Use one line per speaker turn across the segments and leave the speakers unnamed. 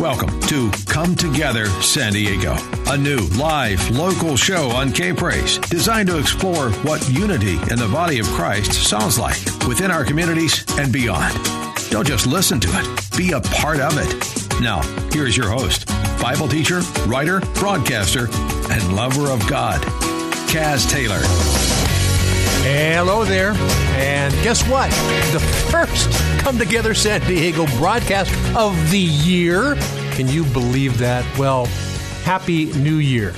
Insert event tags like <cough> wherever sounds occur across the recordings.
Welcome to Come Together San Diego, a new live local show on K Praise designed to explore what unity in the body of Christ sounds like within our communities and beyond. Don't just listen to it, be a part of it. Now, here's your host, Bible teacher, writer, broadcaster, and lover of God, Kaz Taylor.
Hello there. And guess what? The first Come Together San Diego broadcast of the year. Can you believe that? Well, Happy New Year.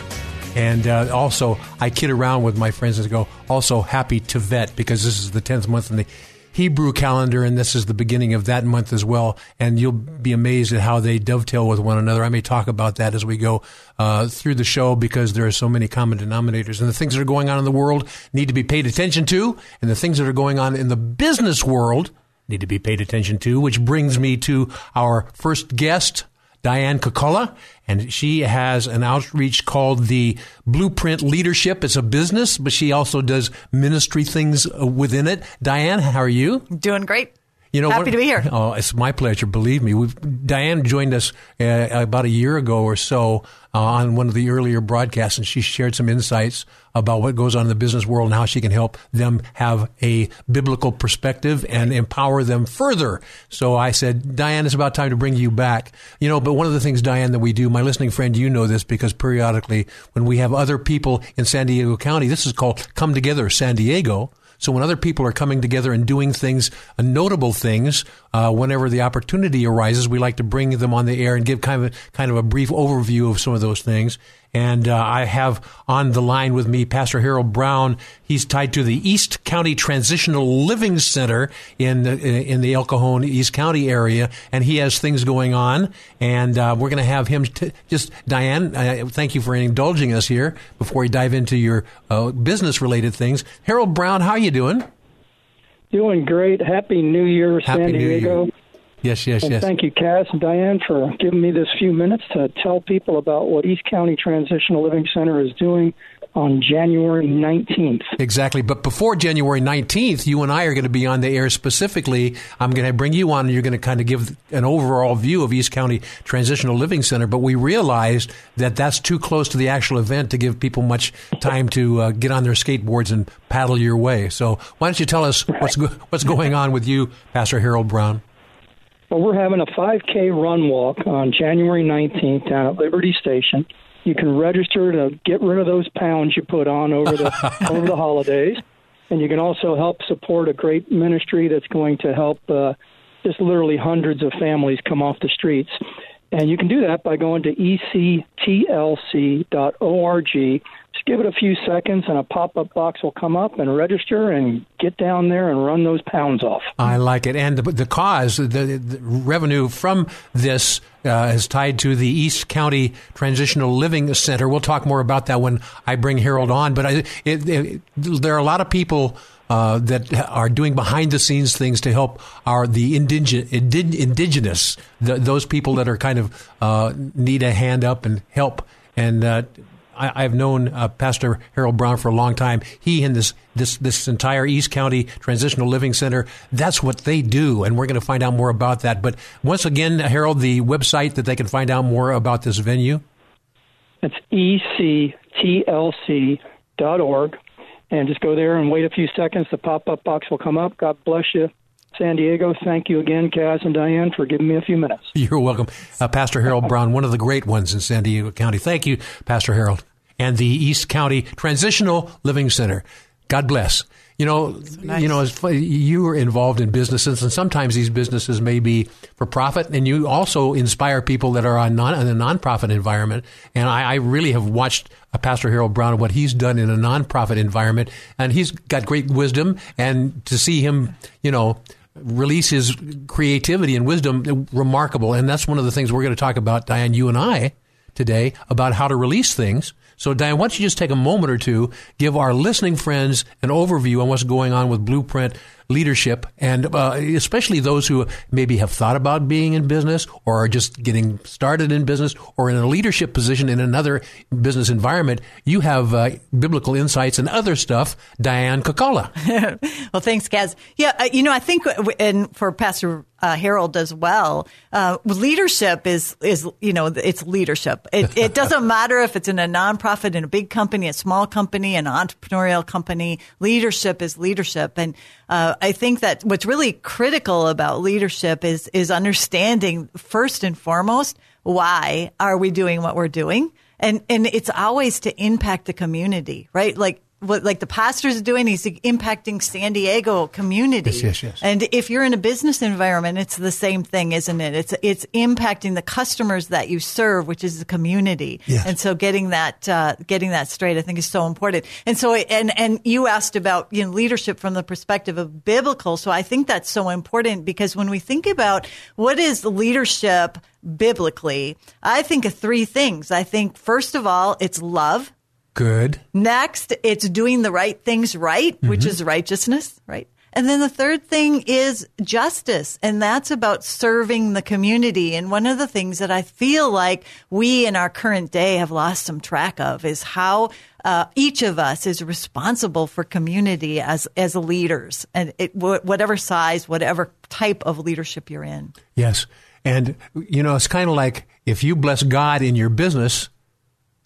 And uh, also, I kid around with my friends and go, also, Happy Tevet, because this is the 10th month in the Hebrew calendar, and this is the beginning of that month as well. And you'll be amazed at how they dovetail with one another. I may talk about that as we go uh, through the show because there are so many common denominators. And the things that are going on in the world need to be paid attention to, and the things that are going on in the business world need to be paid attention to, which brings me to our first guest Diane Kokala, and she has an outreach called the Blueprint Leadership. It's a business, but she also does ministry things within it. Diane, how are you?
Doing great.
You know,
Happy
what,
to be here. <laughs>
Oh, it's my pleasure. Believe me, We've, Diane joined us uh, about a year ago or so uh, on one of the earlier broadcasts, and she shared some insights about what goes on in the business world and how she can help them have a biblical perspective and empower them further. So I said, Diane, it's about time to bring you back. You know, but one of the things, Diane, that we do, my listening friend, you know this because periodically when we have other people in San Diego County, this is called Come Together San Diego. So when other people are coming together and doing things, uh, notable things, uh, whenever the opportunity arises, we like to bring them on the air and give kind of kind of a brief overview of some of those things. And uh, I have on the line with me Pastor Harold Brown. He's tied to the East County Transitional Living Center in the, in the El Cajon East County area, and he has things going on. And uh, we're going to have him t- just Diane. Uh, thank you for indulging us here before we dive into your uh, business related things. Harold Brown, how are you doing?
Doing great. Happy New Year,
Happy
San Diego.
Year. Yes, yes,
and
yes.
Thank you, Kaz and Diane, for giving me this few minutes to tell people about what East County Transitional Living Center is doing on January 19th.
Exactly. But before January 19th, you and I are going to be on the air specifically. I'm going to bring you on and you're going to kind of give an overall view of East County Transitional Living Center. But we realized that that's too close to the actual event to give people much time to uh, get on their skateboards and paddle your way. So why don't you tell us what's, go- what's going on with you, Pastor Harold Brown?
Well, we're having a 5K run walk on January 19th down at Liberty Station. You can register to get rid of those pounds you put on over the <laughs> over the holidays, and you can also help support a great ministry that's going to help uh, just literally hundreds of families come off the streets. And you can do that by going to ectlc.org. Just give it a few seconds, and a pop up box will come up and register and get down there and run those pounds off.
I like it. And the, the cause, the, the, revenue from this uh, is tied to the East County Transitional Living Center. We'll talk more about that when I bring Harold on. But I, it, it, there are a lot of people. Uh, that are doing behind the scenes things to help our the indige- indigenous the, those people that are kind of uh, need a hand up and help and uh, I, have known uh, Pastor Harold Brown for a long time. He and this this this entire East County Transitional Living Center. That's what they do, and we're going to find out more about that. But once again, Harold, the website that they can find out more about this venue.
It's ectlc.org, and just go there and wait a few seconds. The pop up box will come up. God bless you. San Diego. Thank you again, Kaz and Diane, for giving me a few minutes.
You're welcome. Uh, Pastor Harold Brown, one of the great ones in San Diego County. Thank you, Pastor Harold. And the East County Transitional Living Center. God bless. You know, nice. you know, you are involved in businesses, and sometimes these businesses may be for profit, and you also inspire people that are on non, in a nonprofit environment. And I, I really have watched uh, Pastor Harold Brown what he's done in a nonprofit environment, and he's got great wisdom. And to see him, you know, release his creativity and wisdom remarkable. And that's one of the things we're going to talk about, Diane, you and I today about how to release things. So, Diane, why don't you just take a moment or two, give our listening friends an overview on what's going on with Blueprint leadership, and uh, especially those who maybe have thought about being in business or are just getting started in business or in a leadership position in another business environment. You have uh, biblical insights and other stuff. Diane Kokala. <laughs>
well, thanks, Kaz. Yeah, uh, you know, I think, and for Pastor uh, Harold as well. Uh, leadership is is you know it's leadership. It, it <laughs> doesn't matter if it's in a nonprofit, in a big company, a small company, an entrepreneurial company. Leadership is leadership, and uh, I think that what's really critical about leadership is is understanding first and foremost why are we doing what we're doing, and and it's always to impact the community, right? Like what like the pastor's doing, he's impacting San Diego community.
Yes, yes, yes.
And if you're in a business environment, it's the same thing, isn't it? It's it's impacting the customers that you serve, which is the community.
Yes.
And so getting that uh, getting that straight, I think, is so important. And so and and you asked about you know leadership from the perspective of biblical. So I think that's so important because when we think about what is leadership biblically, I think of three things. I think first of all, it's love.
Good.
Next, it's doing the right things right, mm-hmm. which is righteousness, right? And then the third thing is justice, and that's about serving the community. And one of the things that I feel like we in our current day have lost some track of is how uh, each of us is responsible for community as as leaders, and it, whatever size, whatever type of leadership you're in.
Yes, and you know it's kind of like if you bless God in your business,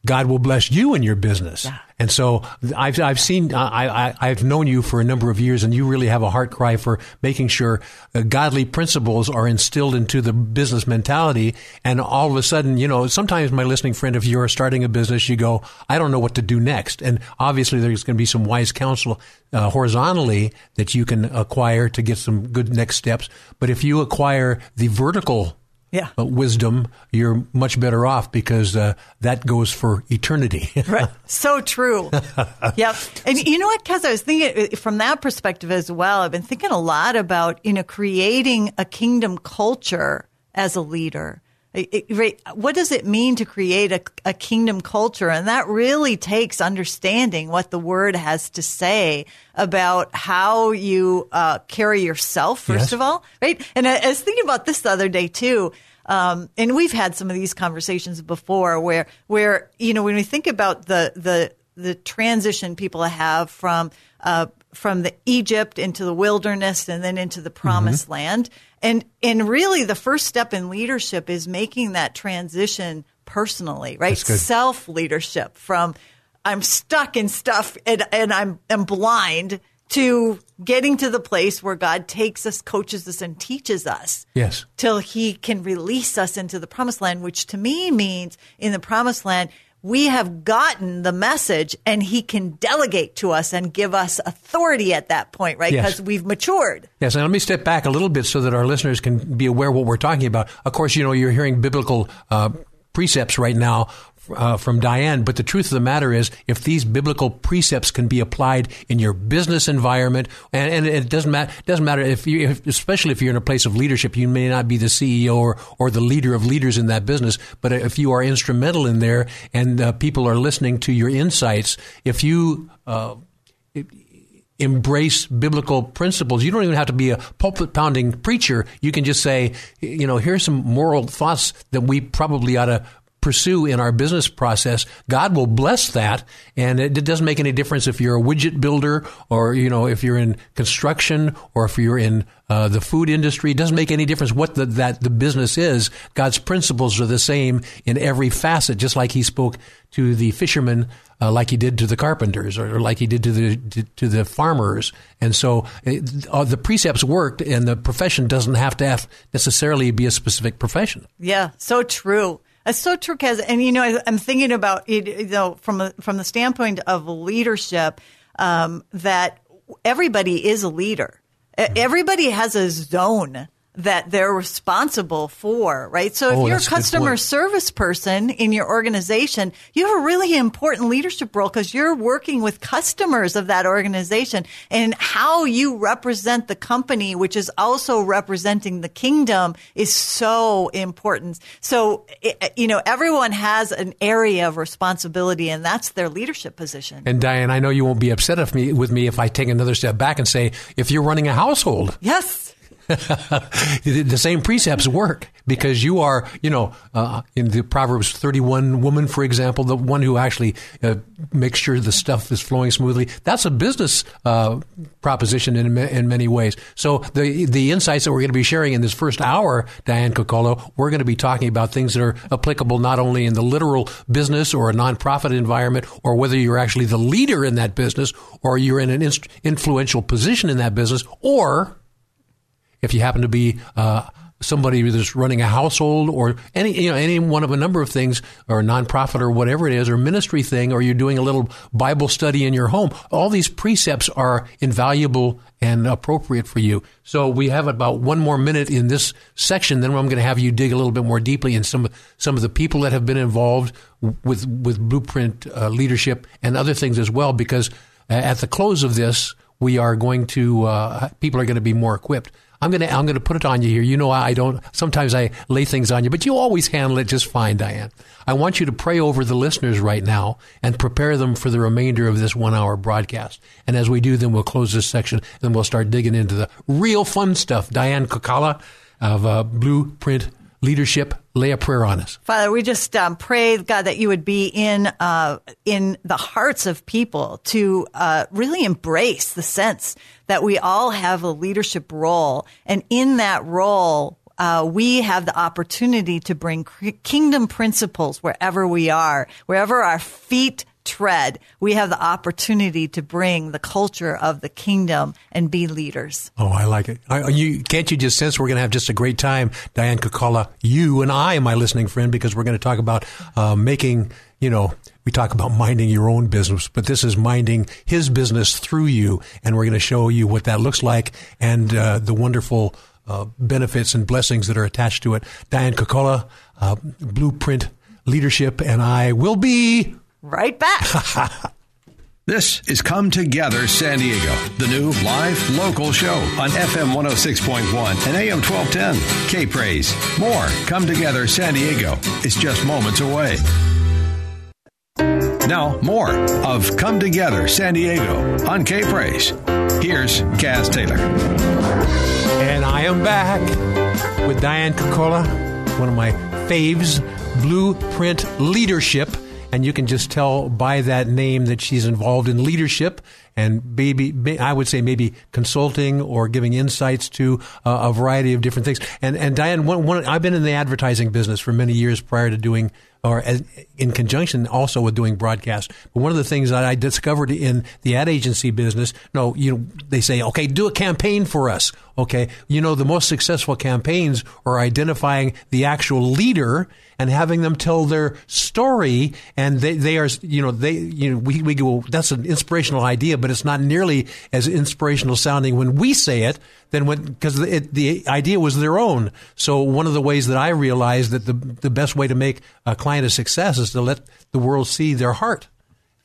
God will bless you in your business.
Yeah.
And so I've, I've seen, I, I, have known you for a number of years and you really have a heart cry for making sure uh, godly principles are instilled into the business mentality. And all of a sudden, you know, sometimes my listening friend, if you're starting a business, you go, I don't know what to do next. And obviously there's going to be some wise counsel uh, horizontally that you can acquire to get some good next steps. But if you acquire the vertical
yeah.
uh, wisdom, you're much better off because uh, that goes for eternity. <laughs>
right. So true. <laughs> yep. And you know what, Because I was thinking uh, from that perspective as well. I've been thinking a lot about, you know, creating a kingdom culture as a leader. It, what does it mean to create a, a, kingdom culture? And that really takes understanding what the word has to say about how you uh, carry yourself, first
yes.
of all, right? And I, I, was thinking about this the other day too. Um, and we've had some of these conversations before where, where, you know, when we think about the, the, the transition people have from, uh, from the Egypt into the wilderness and then into the promised mm-hmm. land. And and really the first step in leadership is making that transition personally, right? Self leadership from I'm stuck in stuff and, and I'm I'm blind to getting to the place where God takes us, coaches us, and teaches us.
Yes.
Till he can release us into the promised land, which to me means in the promised land, we have gotten the message and he can delegate to us and give us authority at that point, right? Because
yes.
we've matured.
Yes, and let me step back a little bit so that our listeners can be aware what we're talking about. Of course, you know, you're hearing biblical uh, precepts right now uh, from Diane. But the truth of the matter is, if these biblical precepts can be applied in your business environment, and, and it doesn't matter, doesn't matter if you, if, especially if you're in a place of leadership, you may not be the CEO or, or the leader of leaders in that business, but if you are instrumental in there and uh, people are listening to your insights, if you uh, embrace biblical principles. You don't even have to be a pulpit pounding preacher. You can just say, you know, here's some moral thoughts that we probably ought to pursue in our business process, God will bless that. And it, doesn't make any difference if you're a widget builder or, you know, if you're in construction or if you're in uh, the food industry. It doesn't make any difference what the, that the business is. God's principles are the same in every facet, just like he spoke to the fishermen, uh, like he did to the carpenters or, or like he did to the, to, to the farmers. And so it, uh, the precepts worked and the profession doesn't have to have necessarily be a specific profession.
Yeah, so true. That's so true, Kaz. And you know, I, am thinking about it, you know, from a, from the standpoint of leadership, um, that everybody is a leader. Everybody has a zone that they're responsible for, right? So if
Oh,
you're a customer service person in your organization, you have a really important leadership role because you're working with customers of that organization and how you represent the company, which is also representing the kingdom is so important. So, it- you know, everyone has an area of responsibility and that's their leadership position.
And Diane, I know you won't be upset with me, with me if I take another step back and say, if you're running a household,
yes. <laughs>
the same precepts work because you are, you know, uh, in the Proverbs 31 woman, for example, the one who actually uh, makes sure the stuff is flowing smoothly. That's a business uh, proposition in, in many ways. So the the insights that we're going to be sharing in this first hour, Diane Kokala, we're going to be talking about things that are applicable not only in the literal business or a nonprofit environment, or whether you're actually the leader in that business, or you're in an influential position in that business, or if you happen to be uh, somebody that's running a household or any you know any one of a number of things or a nonprofit or whatever it is or ministry thing or you're doing a little Bible study in your home all these precepts are invaluable and appropriate for you. So we have about one more minute in this section then I'm going to have you dig a little bit more deeply in some some of the people that have been involved with with blueprint uh, leadership and other things as well because at the close of this we are going to uh, people are going to be more equipped I'm gonna I'm gonna put it on you here. You know I don't sometimes I lay things on you, but you always handle it just fine, Diane. I want you to pray over the listeners right now and prepare them for the remainder of this one hour broadcast. And as we do, then we'll close this section and we'll start digging into the real fun stuff. Diane Kokala of uh, Blueprint Leadership, lay a prayer on us.
Father, we just um, pray, God, that you would be in uh, in the hearts of people to uh, really embrace the sense that we all have a leadership role, and in that role, uh, we have the opportunity to bring kingdom principles wherever we are, wherever our feet tread. We have the opportunity to bring the culture of the kingdom and be leaders.
Oh, I like it. You can't you just sense we're going to have just a great time, Diane Kokala, you and I, my listening friend, because we're going to talk about uh, making, you know, we talk about minding your own business, but this is minding his business through you, and we're going to show you what that looks like and uh, the wonderful uh, benefits and blessings that are attached to it. Diane Kokala, uh, Blueprint Leadership, and I will be
Right back. <laughs>
This is Come Together San Diego, the new live local show on FM 106.1 and AM 1210. K Praise. More Come Together San Diego is just moments away. Now, more of Come Together San Diego on K Praise. Here's Kaz Taylor.
And I am back with Diane Kokala, one of my faves, Blueprint Leadership. And you can just tell by that name that she's involved in leadership and maybe, I would say maybe consulting or giving insights to uh, a variety of different things. And, and Diane, one, one, I've been in the advertising business for many years prior to doing or as, in conjunction also with doing broadcast. But one of the things that I discovered in the ad agency business, no, you know, they say, okay, do a campaign for us. Okay. You know, the most successful campaigns are identifying the actual leader and having them tell their story. And they, they are, you know, they, you know, we, we go, that's an inspirational idea, but it's not nearly as inspirational sounding when we say it than when, because the idea was their own. So one of the ways that I realized that the, the best way to make a client a success is to let the world see their heart.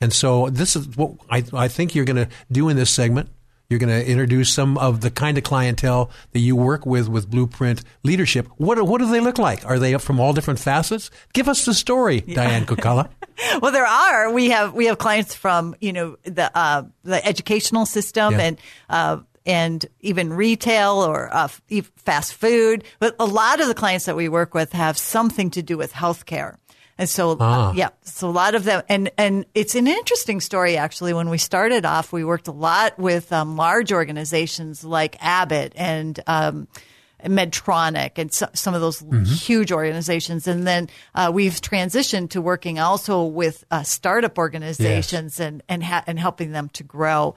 And so this is what I, I think you're going to do in this segment. You're going to introduce some of the kind of clientele that you work with with Blueprint Leadership. What what do they look like? Are they from all different facets? Give us the story, yeah. Diane Kokala. <laughs>
well, there are. We have we have clients from you know the uh, the educational system yeah. and. Uh, and even retail or uh, fast food. But a lot of the clients that we work with have something to do with healthcare. And so, ah. uh, yeah, so a lot of them, and, and it's an interesting story actually. When we started off, we worked a lot with um, large organizations like Abbott and, um, Medtronic and so, some of those mm-hmm. huge organizations. And then uh, we've transitioned to working also with uh, startup organizations yes. and, and, ha- and helping them to grow.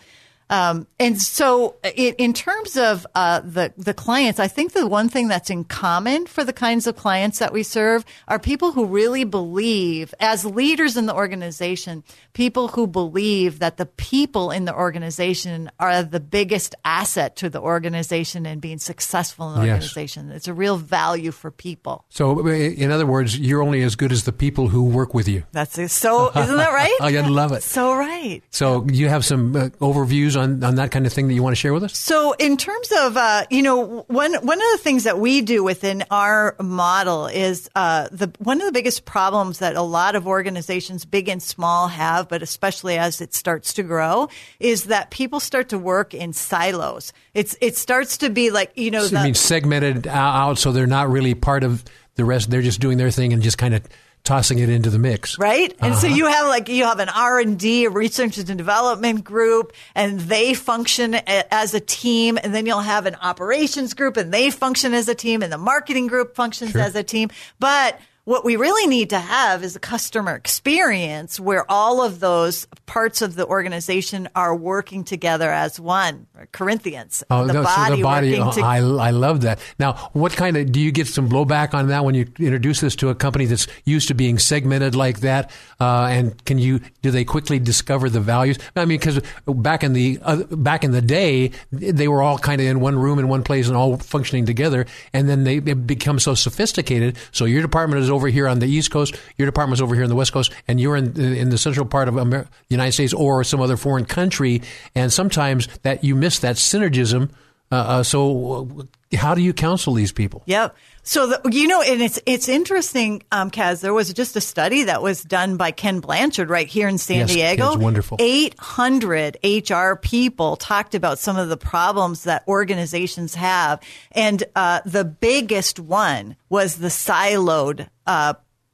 Um, and so, in, in terms of uh, the the clients, I think the one thing that's in common for the kinds of clients that we serve are people who really believe, as leaders in the organization, people who believe that the people in the organization are the biggest asset to the organization and being successful in the
Yes.
organization. It's a real value for people.
So, in other words, you're only as good as the people who work with you.
That's so. Isn't that <laughs> right?
I love it.
So right.
So, you have some uh, overviews on, on that kind of thing that you want to share with us?
So, in terms of, uh, you know, one one of the things that we do within our model is uh, the one of the biggest problems that a lot of organizations, big and small, have, but especially as it starts to grow, is that people start to work in silos. It's it starts to be like you know,
So
the,
you mean segmented out so they're not really part of the rest? They're just doing their thing and just kind of tossing it into the mix.
right and so
Uh-huh.
you have like you have an r&d a research and development group and they function a- as a team and then you'll have an operations group and they function as a team and the marketing group functions as a team but what we really need to have is a customer experience where all of those parts of the organization are working together as one corinthians
Oh,
the,
no, so
body
the body. oh,
to-
I, I love that. Now, what kind of do you get some blowback on that when you introduce this to a company that's used to being segmented like that? Uh, and can you do they quickly discover the values? I mean, because back in the uh, back in the day, they were all kind of in one room in one place and all functioning together, and then they, they become so sophisticated. So your department is over here on the East Coast, your department is over here on the West Coast, and you're in in the central part of the United States or some other foreign country, and sometimes that you miss that synergism. Uh, uh, so, uh, how do you counsel these people?
Yep. So the, you know, and it's it's interesting, um, Kaz. There was just a study that was done by Ken Blanchard right here in San
Yes,
Diego.
Wonderful.
Eight hundred HR people talked about some of the problems that organizations have, and uh, the biggest one was the siloed. Uh,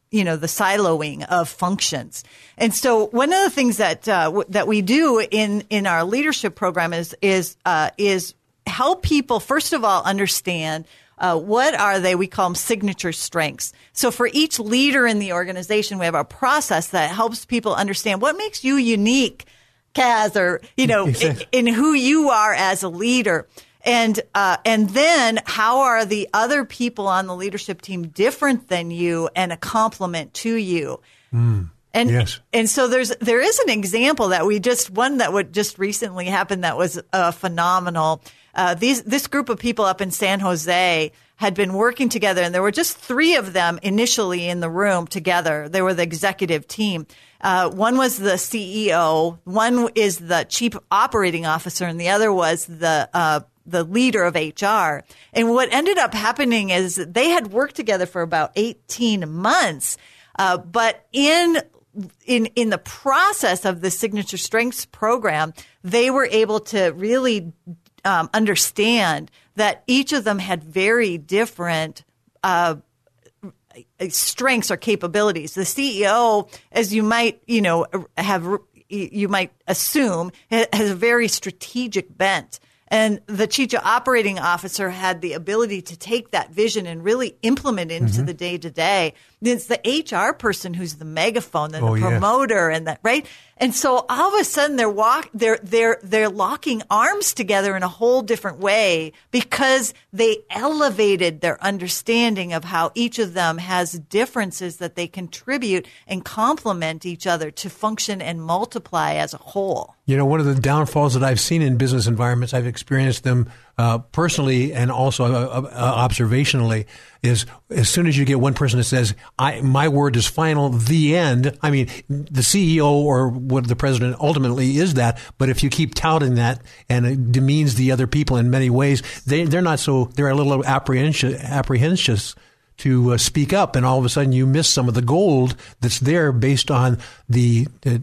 you know the siloing of functions, and so one of the things that uh, w- that we do in in our leadership program is is uh, is help people first of all understand uh, what are they? We call them signature strengths. So for each leader in the organization, we have a process that helps people understand what makes you unique, Kaz, or you know, <laughs> in, in who you are as a leader. And uh, and then how are the other people on the leadership team different than you and a complement to you? And
Yes.
and so there's there is an example that we just one that would just recently happen that was uh, phenomenal. Uh, these this group of people up in San Jose had been working together, and there were just three of them initially in the room together. They were the executive team. Uh, one was the CEO, one is the chief operating officer, and the other was the uh, the leader of HR. And what ended up happening is they had worked together for about 18 months. Uh, but in in in the process of the signature strengths program, they were able to really um, understand that each of them had very different uh, strengths or capabilities. The CEO, as you might you know have you might assume, has a very strategic bent. And the chief operating officer had the ability to take that vision and really implement it into the day to day. It's the HR person who's the megaphone, and
Oh,
the
yeah.
promoter, and that right. And so all of a sudden they're walk they're they're they're locking arms together in a whole different way because they elevated their understanding of how each of them has differences that they contribute and complement each other to function and multiply as a whole.
You know, one of the downfalls that I've seen in business environments, I've experienced them uh, personally and also uh, uh, observationally, is as soon as you get one person that says, I, "My word is final," the end. I mean, the CEO or what the president ultimately is that, but if you keep touting that and it demeans the other people in many ways, they they're not so they're a little apprehensive to uh, speak up, and all of a sudden you miss some of the gold that's there based on the, the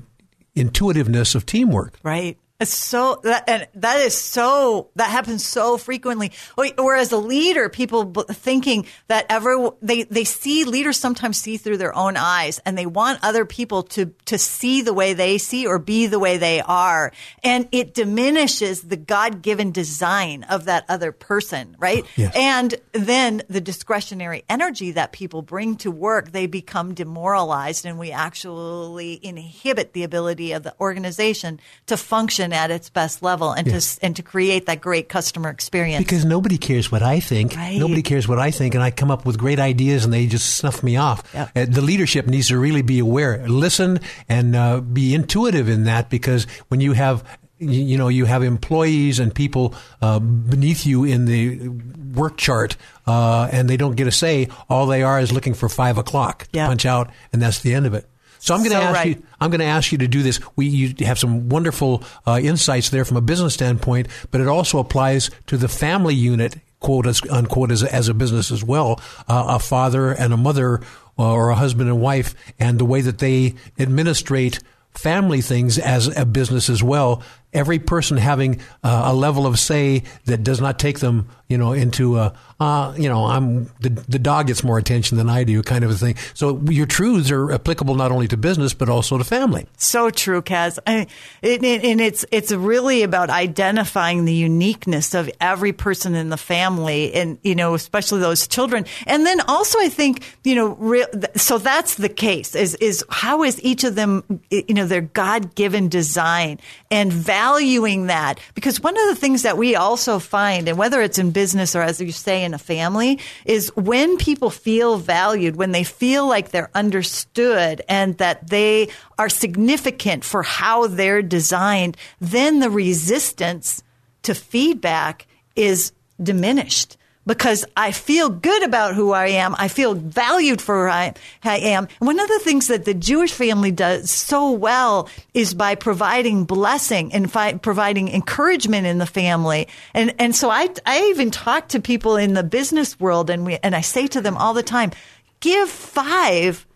intuitiveness of teamwork.
Right. It's so that and that is so that happens so frequently. Oh, Whereas a leader, people thinking that ever they they see leaders sometimes see through their own eyes, and they want other people to to see the way they see or be the way they are, and it diminishes the God given design of that other person, right? <gasps>
Yes.
And then the discretionary energy that people bring to work, they become demoralized, and we actually inhibit the ability of the organization to function at its best level and
Yes.
to and to create that great customer experience.
Because nobody cares what I think.
Right.
Nobody cares what I think, and I come up with great ideas, and they just snuff me off.
Yep.
Uh, the leadership needs to really be aware, listen, and uh, be intuitive in that. Because when you have you you know you have employees and people uh, beneath you in the work chart, uh, and they don't get a say. All they are is looking for five o'clock to
Yeah.
punch out, and that's the end of it. So I'm going to
So
ask
right.
you. I'm going to ask you to do this. We you have some wonderful uh, insights there from a business standpoint, but it also applies to the family unit, quote as unquote, as, as a business as well. Uh, a father and a mother, uh, or a husband and wife, and the way that they administrate family things as a business as well. Every person having uh, a level of say that does not take them, you know, into a, uh, you know, I'm the the dog gets more attention than I do, kind of a thing. So your truths are applicable not only to business but also to family.
So true, Kaz. I, it, and it's it's really about identifying the uniqueness of every person in the family, and you know, especially those children. And then also, I think you know, re- so that's the case. Is is how is each of them, you know, their God given design and valuing that? Because one of the things that we also find, and whether it's in business or as you say in a family, is when people feel valued, when they feel like they're understood and that they are significant for how they're designed, then the resistance to feedback is diminished because I feel good about who I am. I feel valued for who I, I am. One of the things that the Jewish family does so well is by providing blessing and fi- providing encouragement in the family. And, and so I, I even talk to people in the business world and we, and I say to them all the time, give five,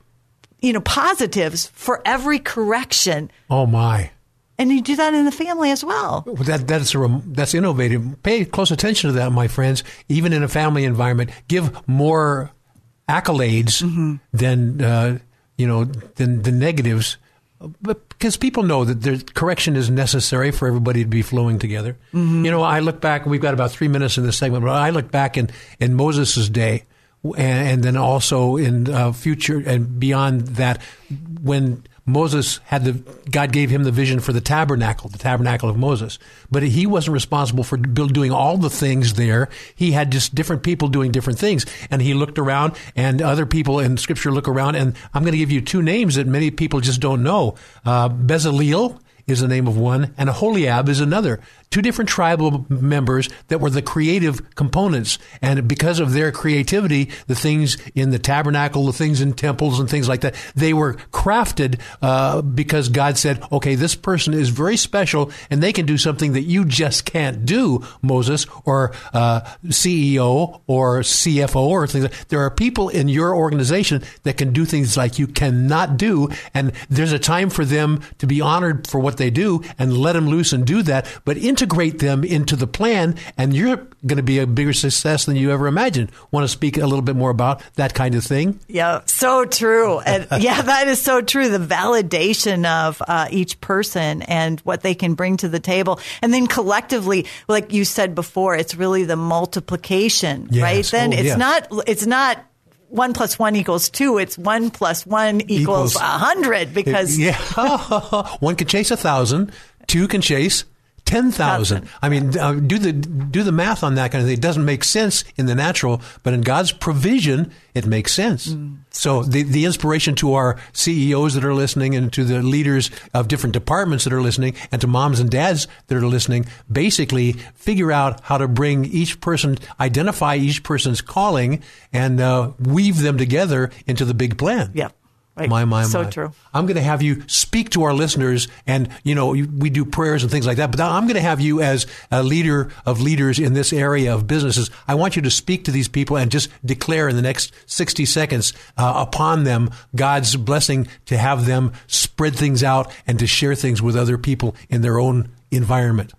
you know, positives for every correction.
Oh my.
And you do that in the family as well.
That that's a, that's innovative. Pay close attention to that, my friends. Even in a family environment, give more accolades than uh, you know than the negatives, but because people know that the correction is necessary for everybody to be flowing together. You know, I look back. We've got about three minutes in this segment, but I look back in in Moses' day, and, and then also in uh, future and beyond that, when Moses had the God gave him the vision for the tabernacle, the tabernacle of Moses. But he wasn't responsible for doing all the things there. He had just different people doing different things, and he looked around, and other people in Scripture look around. And I'm going to give you two names that many people just don't know: uh, Bezaleel is the name of one, and Holiab is another. Two different tribal members that were the creative components. And because of their creativity, the things in the tabernacle, the things in temples and things like that, they were crafted uh, because God said, okay, this person is very special and they can do something that you just can't do, Moses, or uh, CEO or CFO or things. Like there are people in your organization that can do things like you cannot do. And there's a time for them to be honored for what they do and let them loose and do that. But integrate them into the plan, and you're going to be a bigger success than you ever imagined. Want to speak a little bit more about that kind of thing?
Yeah, so true. And <laughs> yeah, that is so true. The validation of uh, each person and what they can bring to the table. And then collectively, like you said before, it's really the multiplication,
Yes.
right? Then
Oh,
it's
yes.
not, it's not one plus one equals two. It's one plus one equals
Equals-
a hundred because <laughs>
yeah, <laughs> one can chase a thousand, two can chase. Ten thousand. I mean, uh, do the do the math on that kind of thing. It doesn't make sense in the natural, but in God's provision, it makes sense.
Mm.
So the the inspiration to our CEOs that are listening, and to the leaders of different departments that are listening, and to moms and dads that are listening, basically figure out how to bring each person, identify each person's calling, and uh, weave them together into the big plan.
Yeah. Right.
My, my,
So true.
I'm going to have you speak to our listeners, and you know we do prayers and things like that. But I'm going to have you as a leader of leaders in this area of businesses. I want you to speak to these people and just declare in the next 60 seconds uh, upon them God's blessing to have them spread things out and to share things with other people in their own environment.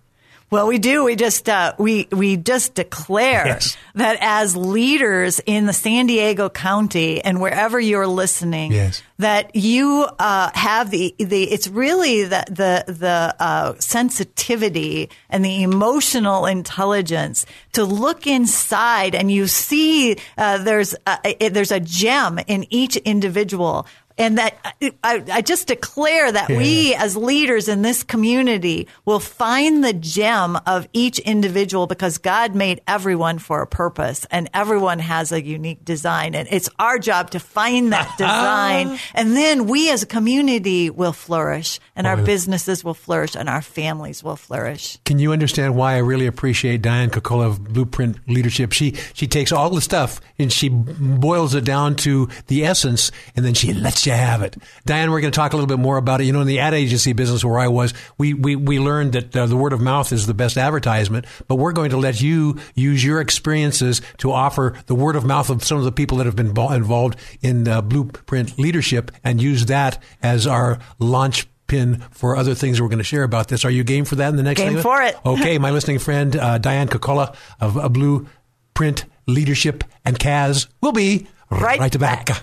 Well, we do. We just uh, we we just declare
Yes.
that as leaders in the San Diego County and wherever you're listening,
Yes.
that you uh, have the the it's really the the the uh, sensitivity and the emotional intelligence to look inside and you see uh, there's a, it, there's a gem in each individual and that I, I, just declare that yeah. we as leaders in this community will find the gem of each individual because God made everyone for a purpose and everyone has a unique design and it's our job to find that <laughs> design and then we as a community will flourish and our oh, businesses will flourish and our families will flourish.
Can you understand why I really appreciate Diane Kokola of Blueprint Leadership? She she takes all the stuff and she boils it down to the essence and then she lets you have it. Diane, we're going to talk a little bit more about it. You know, in the ad agency business where I was, we, we, we learned that uh, the word of mouth is the best advertisement, but we're going to let you use your experiences to offer the word of mouth of some of the people that have been involved in uh, blueprint leadership and use that as our launch pin for other things we're going to share about this. Are you game for that in the next
game segment? for it?
okay, my <laughs> listening friend uh, Diane Kokola of uh, Blueprint Leadership and Kaz will be right, right back. back.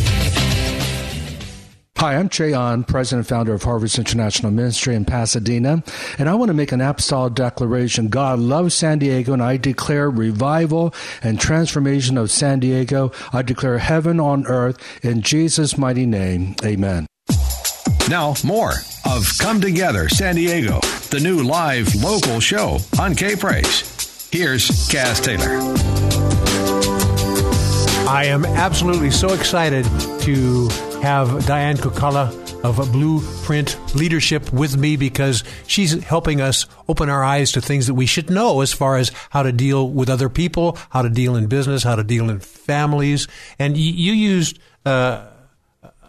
Hi, I'm Ché Ahn, President and founder of Harvest International Ministry in Pasadena, and I want to make an apostolic declaration. God loves San Diego, and I declare revival and transformation of San Diego. I declare heaven on earth in Jesus' mighty name. Amen.
Now, more of Come Together San Diego, the new live local show on K Praise. Here's Kaz Taylor.
I am absolutely so excited to have Diane Kokala of Blueprint Leadership with me because she's helping us open our eyes to things that we should know as far as how to deal with other people, how to deal in business, how to deal in families. And you, you used uh,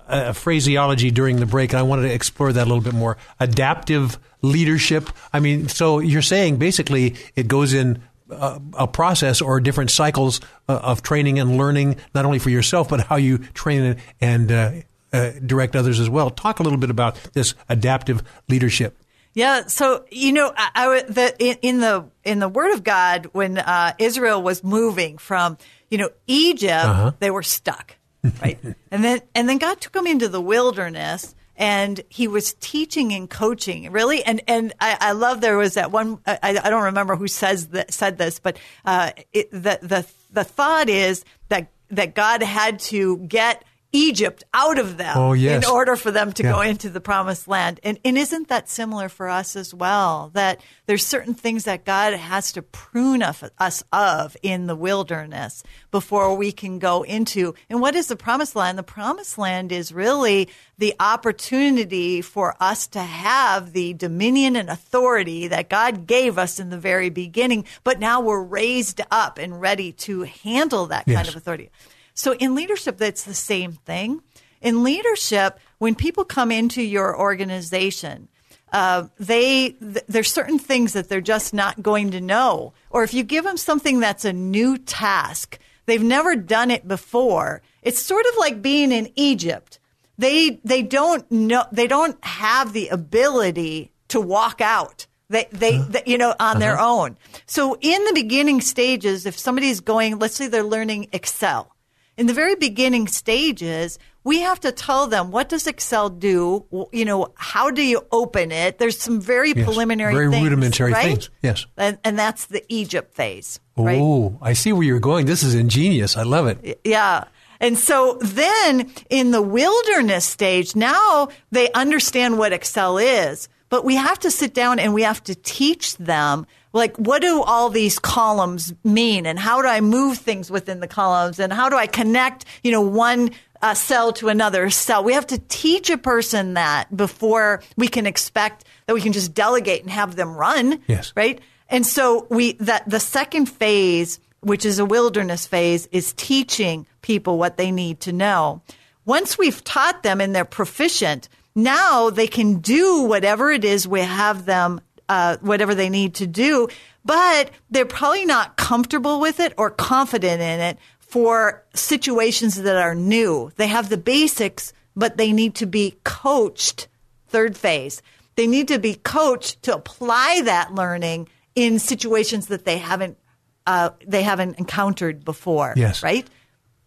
a phraseology during the break, and I wanted to explore that a little bit more. Adaptive leadership. I mean, so you're saying basically it goes in a, a, process or different cycles uh, of training and learning, not only for yourself, but how you train and uh, uh, direct others as well. Talk a little bit about this adaptive leadership.
Yeah, so you know, I, I the, in, in, the in the Word of God, when uh, Israel was moving from you know Egypt, uh-huh. they were stuck, right? <laughs> and then and then God took them into the wilderness, and he was teaching and coaching really. And and I, I love there was that one I, I don't remember who says that said this but uh, it, the the the thought is that that God had to get Egypt out of them
oh, yes.
in order for them to yeah. go into the promised land. And, and isn't that similar for us as well? That there's certain things that God has to prune us of in the wilderness before we can go into. And what is the promised land? The promised land is really the opportunity for us to have the dominion and authority that God gave us in the very beginning, but now we're raised up and ready to handle that yes. kind of authority. So in leadership, that's the same thing. In leadership, when people come into your organization, uh, they th- there's certain things that they're just not going to know. Or if you give them something that's a new task, they've never done it before. It's sort of like being in Egypt. They they don't know they don't have the ability to walk out. They, they, uh-huh. they, you know, on uh-huh. their own. So in the beginning stages, if somebody's going, let's say they're learning Excel, in the very beginning stages, we have to tell them what does Excel do? You know, how do you open it? There's some very yes, preliminary,
very
things,
rudimentary
right?
things. Yes,
and, and, that's the Egypt phase.
Right? Oh, I see where you're going. This is ingenious. I love it.
Yeah. And so then in the wilderness stage, now they understand what Excel is, but we have to sit down and we have to teach them like what do all these columns mean and how do I move things within the columns and how do I connect, you know, one uh, cell to another cell. We have to teach a person that before we can expect that we can just delegate and have them run.
Yes.
Right. And so we, that the second phase, which is a wilderness phase, is teaching people what they need to know. Once we've taught them and they're proficient, now they can do whatever it is we have them uh, whatever they need to do, but they're probably not comfortable with it or confident in it for situations that are new. They have the basics, but they need to be coached. Third phase. They need to be coached to apply that learning in situations that they haven't uh, they haven't encountered before.
Yes.
Right?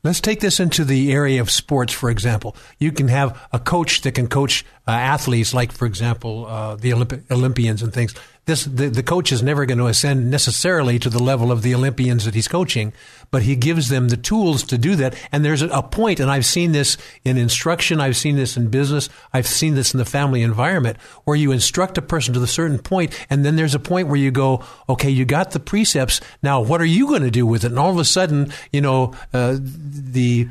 Let's take this into the area of sports, for example. You can have a coach that can coach uh, athletes, like, for example, uh, the Olymp- Olympians and things. This the, the coach is never going to ascend necessarily to the level of the Olympians that he's coaching, but he gives them the tools to do that. And there's a, point, and I've seen this in instruction, I've seen this in business, I've seen this in the family environment, where you instruct a person to a certain point, and then there's a point where you go, okay, you got the precepts. Now, what are you going to do with it? And all of a sudden, you know, uh, the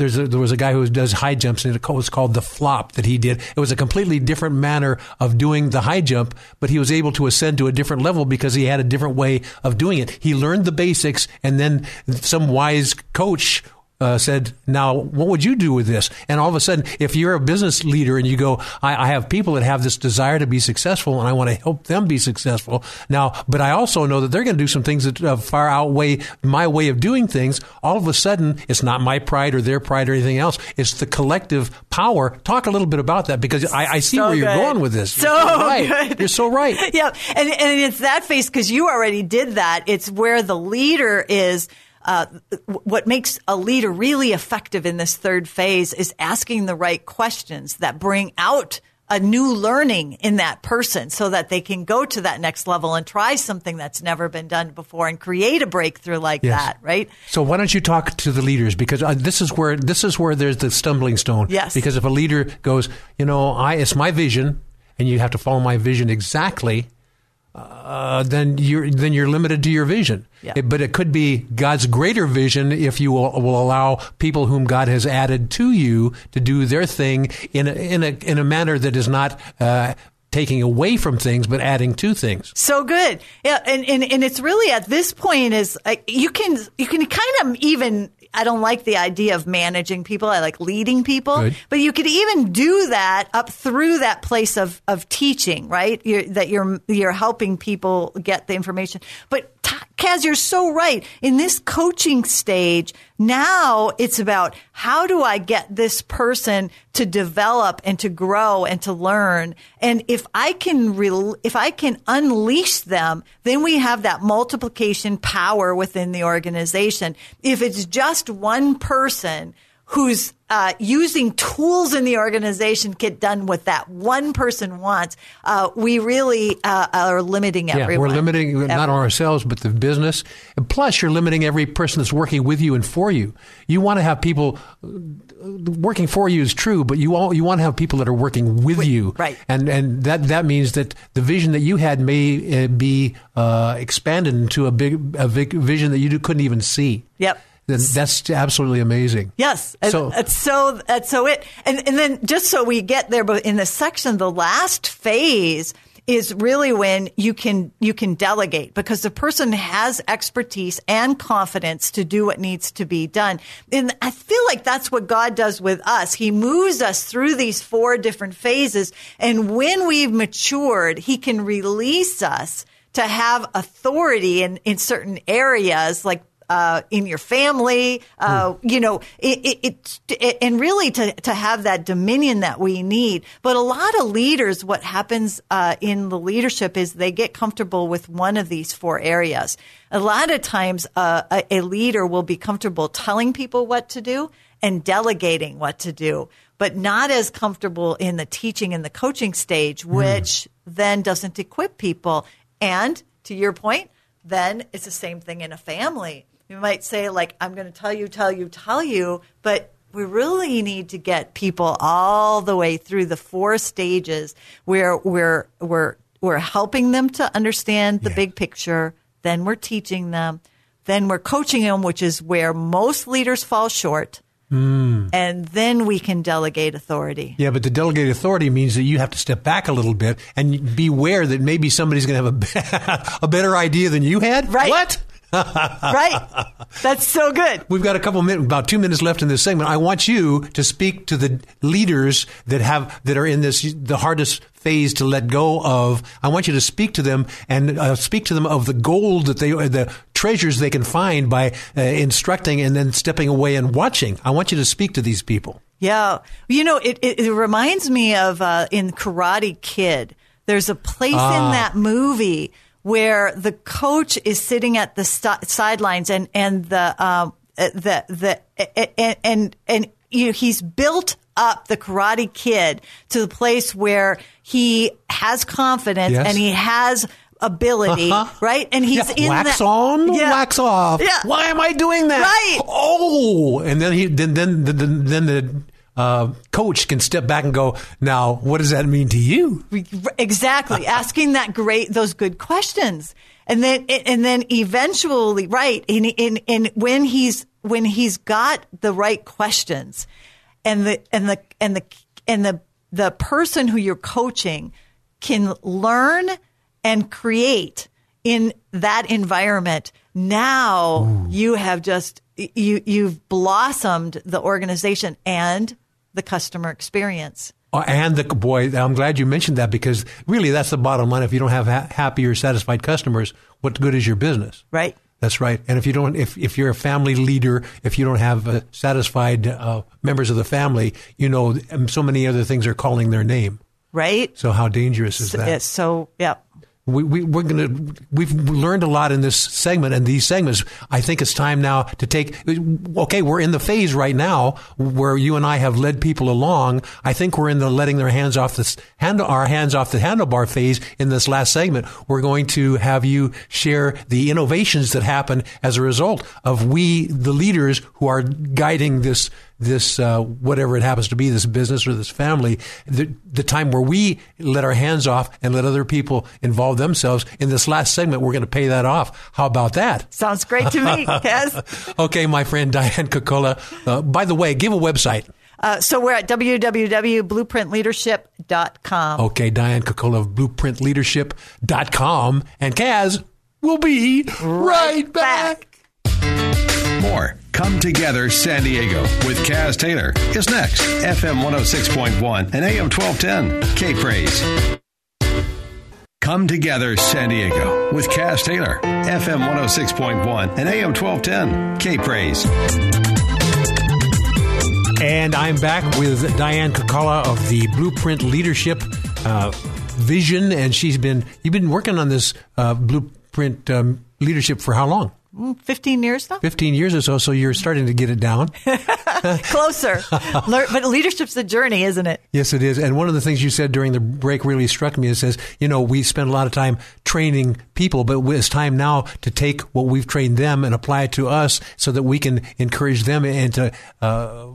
there's a, there was a guy who does high jumps, and it was called the flop that he did. It was a completely different manner of doing the high jump, but he was able to ascend to a different level because he had a different way of doing it. He learned the basics, and then some wise coach uh, said, "Now, what would you do with this?" And all of a sudden, if you're a business leader and you go, I, "I have people that have this desire to be successful, and I want to help them be successful." Now, but I also know that they're going to do some things that uh, far outweigh my way of doing things. All of a sudden, it's not my pride or their pride or anything else. It's the collective power. Talk a little bit about that because I, I see
So
where you're going with this.
So
you're right.
good.
You're so right. <laughs>
yeah, and and it's that phase because you already did that. It's where the leader is. Uh, what makes a leader really effective in this third phase is asking the right questions that bring out a new learning in that person so that they can go to that next level and try something that's never been done before and create a breakthrough like
Yes.
that, right?
So why don't you talk to the leaders because uh, this is where this is where there's the stumbling stone.
Yes.
Because if a leader goes, you know, I it's my vision, and you have to follow my vision exactly, uh, then you're then you're limited to your vision.
Yeah.
It- but it could be God's greater vision if you will, will allow people whom God has added to you to do their thing in a, in a in a manner that is not. Uh, Taking away from things, but adding to things.
So good. Yeah. And, and, and it's really at this point is uh, you can, you can kind of even, I don't like the idea of managing people. I like leading people,
Good.
but you could even do that up through that place of, of teaching, right? You're, that you're, you're helping people get the information. But Kaz, you're so right. In this coaching stage, now it's about how do I get this person to develop and to grow and to learn? And if I can, rel if I can unleash them, then we have that multiplication power within the organization. If it's just one person, who's uh, using tools in the organization get done what that one person wants, uh, we really uh, are limiting
Yeah,
everyone.
we're limiting not
Everyone.
ourselves, but the business. And plus, you're limiting every person that's working with you and for you. You want to have people uh, working for you is true, but you all, you want to have people that are working with you,
right.
And and that that means that the vision that you had may uh, be uh, expanded into a big a big vision that you couldn't even see.
Yep.
That's absolutely amazing.
Yes. And
So-
that's so that's so it. And and then just so we get there, but in the section, the last phase is really when you can you can delegate because the person has expertise and confidence to do what needs to be done. And I feel like that's what God does with us. He moves us through these four different phases, and when we've matured, He can release us to have authority in in certain areas like uh, in your family, uh, you know, it, it, it, and really to, to have that dominion that we need. But a lot of leaders, what happens uh, in the leadership is they get comfortable with one of these four areas. A lot of times, uh, a, a leader will be comfortable telling people what to do and delegating what to do, but not as comfortable in the teaching and the coaching stage, which then doesn't equip people. And to your point, then it's the same thing in a family. You might say, like, I'm going to tell you, tell you, tell you, but we really need to get people all the way through the four stages where we're, we're, we're helping them to understand the big picture. Then we're teaching them. Then we're coaching them, which is where most leaders fall short. Hmm. And then we can delegate authority.
Yeah, but the delegate authority means that you have to step back a little bit and beware that maybe somebody's going to have a, <laughs> a better idea than you had.
Right.
What?
Right? That's so good.
We've got a couple minutes, about two minutes left in this segment. I want you to speak to the leaders that have that are in this the hardest phase to let go of. I want you to speak to them and uh, speak to them of the gold that they the treasures they can find by uh, instructing and then stepping away and watching. I want you to speak to these people.
Yeah. You know, it, it, it reminds me of uh, in Karate Kid, there's a place
Ah.
in that movie where the coach is sitting at the st- sidelines and and the um, the the and and, and you know, he's built up the Karate Kid to the place where he has confidence
Yes.
and he has ability,
Uh-huh.
right? And he's
Yeah,
in
wax
that,
on,
Yeah.
wax off.
Yeah.
Why am I doing that?
Right.
Oh, and then he then then then, then the uh, coach can step back and go, now what does that mean to you?
Exactly. <laughs> Asking that great, those good questions. And then, and then eventually, right. And, and, and when he's, when he's got the right questions and the, and the, and the, and the, the person who you're coaching can learn and create in that environment. Now you have just, you, you've blossomed the organization and the customer experience.
Uh, and the boy, I'm glad you mentioned that because really that's the bottom line. If you don't have ha- happy or satisfied customers, what good is your business?
Right.
That's right. And if you don't, if, if you're a family leader, if you don't have uh, satisfied uh, members of the family, you know, so many other things are calling their name.
Right.
So how dangerous is that?
It's so, yeah.
We, we, we're going to, we've learned a lot in this segment and these segments. I think it's time now to take, okay, we're in the phase right now where you and I have led people along. I think we're in the letting their hands off this handle, our hands off the handlebar phase in this last segment. We're going to have you share the innovations that happen as a result of we, the leaders who are guiding this this uh, whatever it happens to be, this business or this family, the, the time where we let our hands off and let other people involve themselves. In this last segment, we're going to pay that off. How about that?
Sounds great to me, <laughs> Kaz.
okay, my friend Diane Kokala. Uh, by the way, give a website.
Uh, so we're at www.blueprintleadership.com.
Okay, Diane Kokala of blueprintleadership.com. And Kaz will be right, back.
More Come Together San Diego with Kaz Taylor is next. FM 106.1 and AM 1210. K Praise. Come Together San Diego with Kaz Taylor. FM 106.1 and AM 1210. K Praise.
And I'm back with Diane Kokala of the Blueprint Leadership uh, Vision, and she's been you've been working on this uh, Blueprint um, Leadership for how long?
15 years now?
Fifteen years or so. So you're starting to get it down. <laughs>
Closer. <laughs> But leadership's a journey, isn't it?
yes, it is. And one of the things you said during the break really struck me. It says, you know, we spend a lot of time training people, but it's time now to take what we've trained them and apply it to us, so that we can encourage them into. Uh,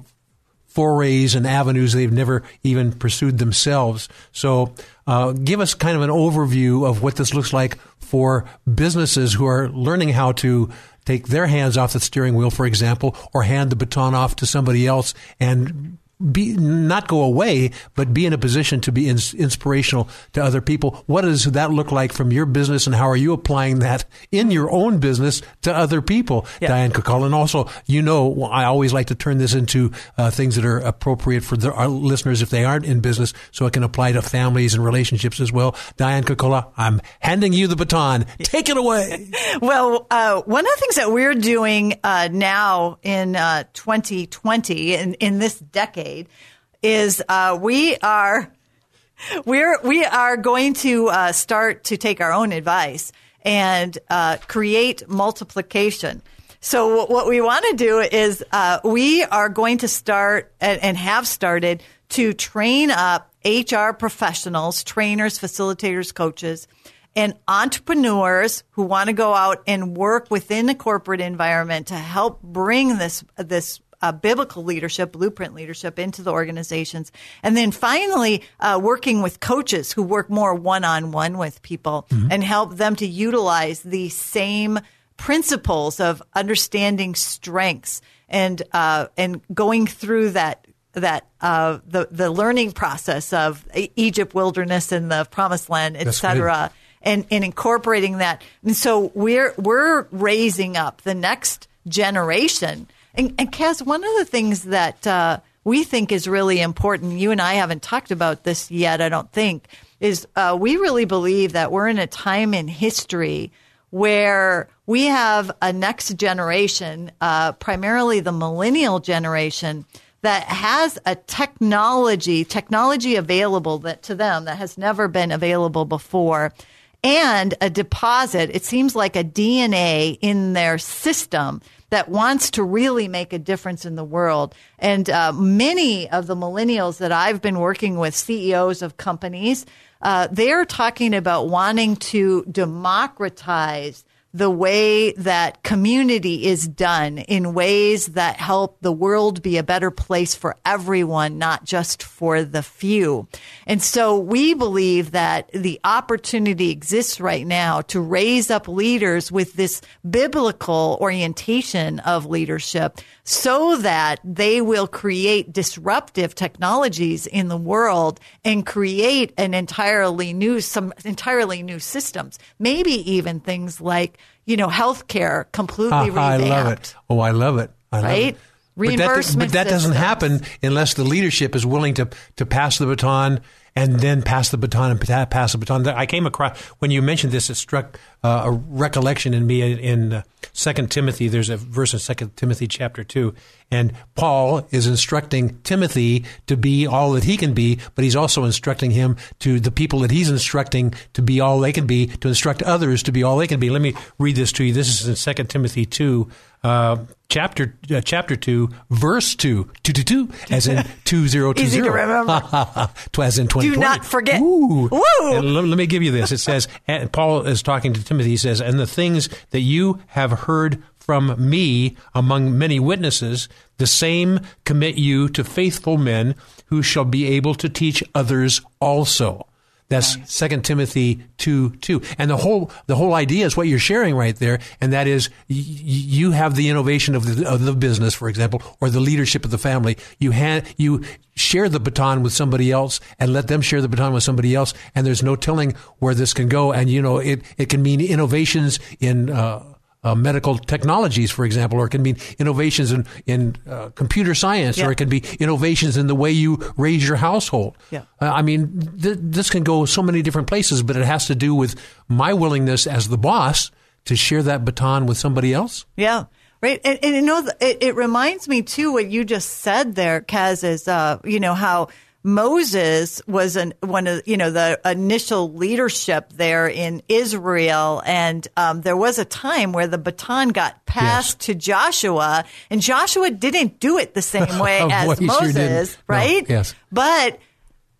forays and avenues they've never even pursued themselves. So, uh, give us kind of an overview of what this looks like for businesses who are learning how to take their hands off the steering wheel, for example, or hand the baton off to somebody else and be not go away, but be in a position to be ins- inspirational to other people. What does that look like from your business, and how are you applying that in your own business to other people,
Yeah.
Diane Kokala? And also, you know, I always like to turn this into uh, things that are appropriate for the, our listeners if they aren't in business, so it can apply to families and relationships as well. Diane Kokala, I'm handing you the baton. Take it away. <laughs>
Well, uh, one of the things that we're doing uh, now in uh, 2020, in, in this decade, is uh, we are we're we are going to uh, start to take our own advice and uh, create multiplication. So what we want to do is uh, we are going to start and, and have started to train up HR professionals, trainers, facilitators, coaches, and entrepreneurs who want to go out and work within the corporate environment to help bring this this uh, biblical leadership, blueprint leadership into the organizations. And then finally, uh, working with coaches who work more one on one with people and help them to utilize the same principles of understanding strengths and uh, and going through that that uh, the the learning process of Egypt wilderness and the promised land, et cetera, and, and incorporating that. And so we're we're raising up the next generation. And, and Kaz, one of the things that uh, we think is really important, you and I haven't talked about this yet, I don't think, is uh, we really believe that we're in a time in history where we have a next generation, uh, primarily the millennial generation, that has a technology, technology available that to them that has never been available before. and a deposit. It seems like a DNA in their system that wants to really make a difference in the world. And uh, many of the millennials that I've been working with, CEOs of companies, uh, they're talking about wanting to democratize the way that community is done in ways that help the world be a better place for everyone, not just for the few. And so we believe that the opportunity exists right now to raise up leaders with this biblical orientation of leadership so that they will create disruptive technologies in the world and create an entirely new, some entirely new systems. Maybe even things like, you know, healthcare completely revamped.
I love it. Oh, I love it. I love
right?
it.
Reimbursement
but that, but that doesn't happen unless the leadership is willing to to pass the baton and then pass the baton and pass the baton. I came across when you mentioned this, it struck uh, a recollection in me in uh, Second Timothy. There's a verse in Second Timothy chapter two, and Paul is instructing Timothy to be all that he can be, but he's also instructing him to the people that he's instructing to be all they can be, to instruct others to be all they can be. Let me read this to you. This is in Second Timothy two. Uh, chapter uh, chapter two, verse two, two two two, as in <laughs> two zero two
Easy to remember.
as in twenty.
Do not forget.
Ooh. And let, let me give you this. It says, <laughs> and Paul is talking to Timothy. He says, and the things that you have heard from me among many witnesses, the same commit you to faithful men who shall be able to teach others also. That's Second Timothy two two, and the whole the whole idea is what you're sharing right there, and that is y- y- you have the innovation of the of the business, for example, or the leadership of the family. You hand you share the baton with somebody else, and let them share the baton with somebody else, and there's no telling where this can go. And you know, it it can mean innovations in. Uh, uh, medical technologies, for example, or it can mean innovations in, in uh, computer science,
Yeah.
or it can be innovations in the way you raise your household.
Yeah.
Uh, I mean, th- this can go so many different places, but it has to do with my willingness as the boss to share that baton with somebody else.
Yeah. Right. And, and you know, it, it reminds me too, what you just said there, Kaz, is, uh, you know, how Moses was an, one of, you know, the initial leadership there in Israel. And, um, there was a time where the baton got passed to Joshua and Joshua didn't do it the same <laughs> way as
he sure
Moses.
No,
right?
yes.
But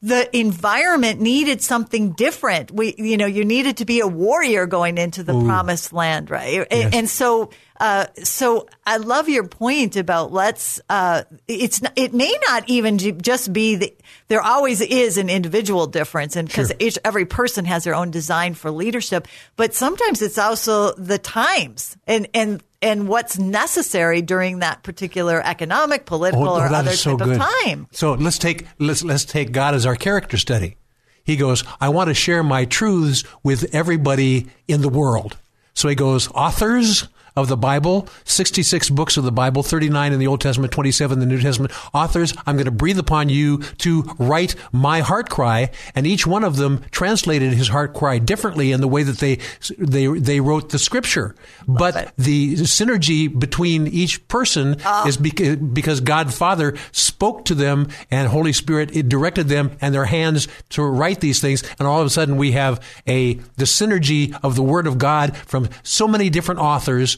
the environment needed something different. We, you know, you needed to be a warrior going into the promised land, right? And, and so, uh, so I love your point about let's, uh, it's, it may not even just be the, there always is an individual difference and because each, every person has their own design for leadership, but sometimes it's also the times and, and, and what's necessary during that particular economic, political, oh, or
Oh,
other
so
type of time.
So let's take let's let's take God as our character study. He goes, I want to share my truths with everybody in the world. So he goes, authors of the Bible, 66 books of the Bible, 39 in the Old Testament, 27 in the New Testament. Authors, I'm going to breathe upon you to write my heart cry. And each one of them translated his heart cry differently in the way that they, they, they wrote the scripture. but the synergy between each person oh. is because, because God Father spoke to them and Holy Spirit it directed them and their hands to write these things. And all of a sudden we have a, the synergy of the Word of God from so many different authors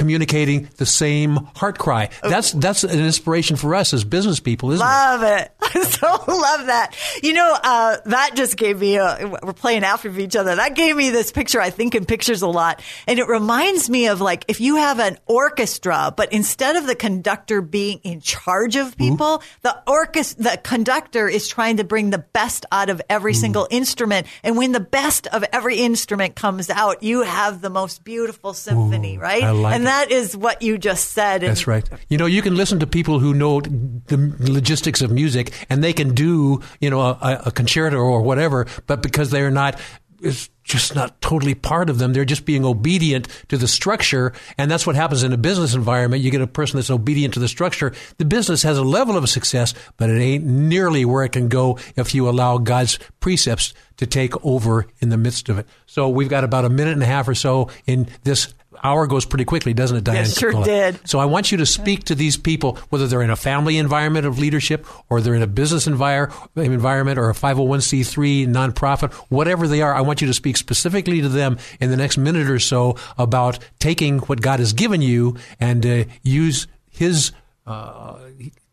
communicating the same heart cry. That's, that's an inspiration for us as business people, isn't it?
Love it. <laughs> I so love that. You know, uh, that just gave me a, we're playing after each other. That gave me this picture. I think in pictures a lot. And it reminds me of like, if you have an orchestra, but instead of the conductor being in charge of people, the orchestra, the conductor is trying to bring the best out of every single instrument. And when the best of every instrument comes out, you have the most beautiful symphony,
Ooh,
right?
I like
and. That is what you just said.
That's right. You know, you can listen to people who know the logistics of music and they can do, you know, a, a concerto or whatever, but because they're not, it's just not totally part of them. They're just being obedient to the structure. And that's what happens in a business environment. You get a person that's obedient to the structure. The business has a level of success, but it ain't nearly where it can go if you allow God's precepts to take over in the midst of it. So we've got about a minute and a half or so in this hour goes pretty quickly, doesn't it, Diane?
It sure did.
So I want you to speak to these people, whether they're in a family environment of leadership or they're in a business envir- environment or a 501c3 nonprofit, whatever they are. I want you to speak specifically to them in the next minute or so about taking what God has given you and uh, use His. Uh,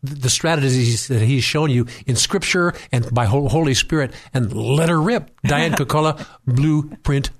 the strategies that he's shown you in Scripture and by Holy Spirit, and let her rip. Diane <laughs> Kokala, Blueprint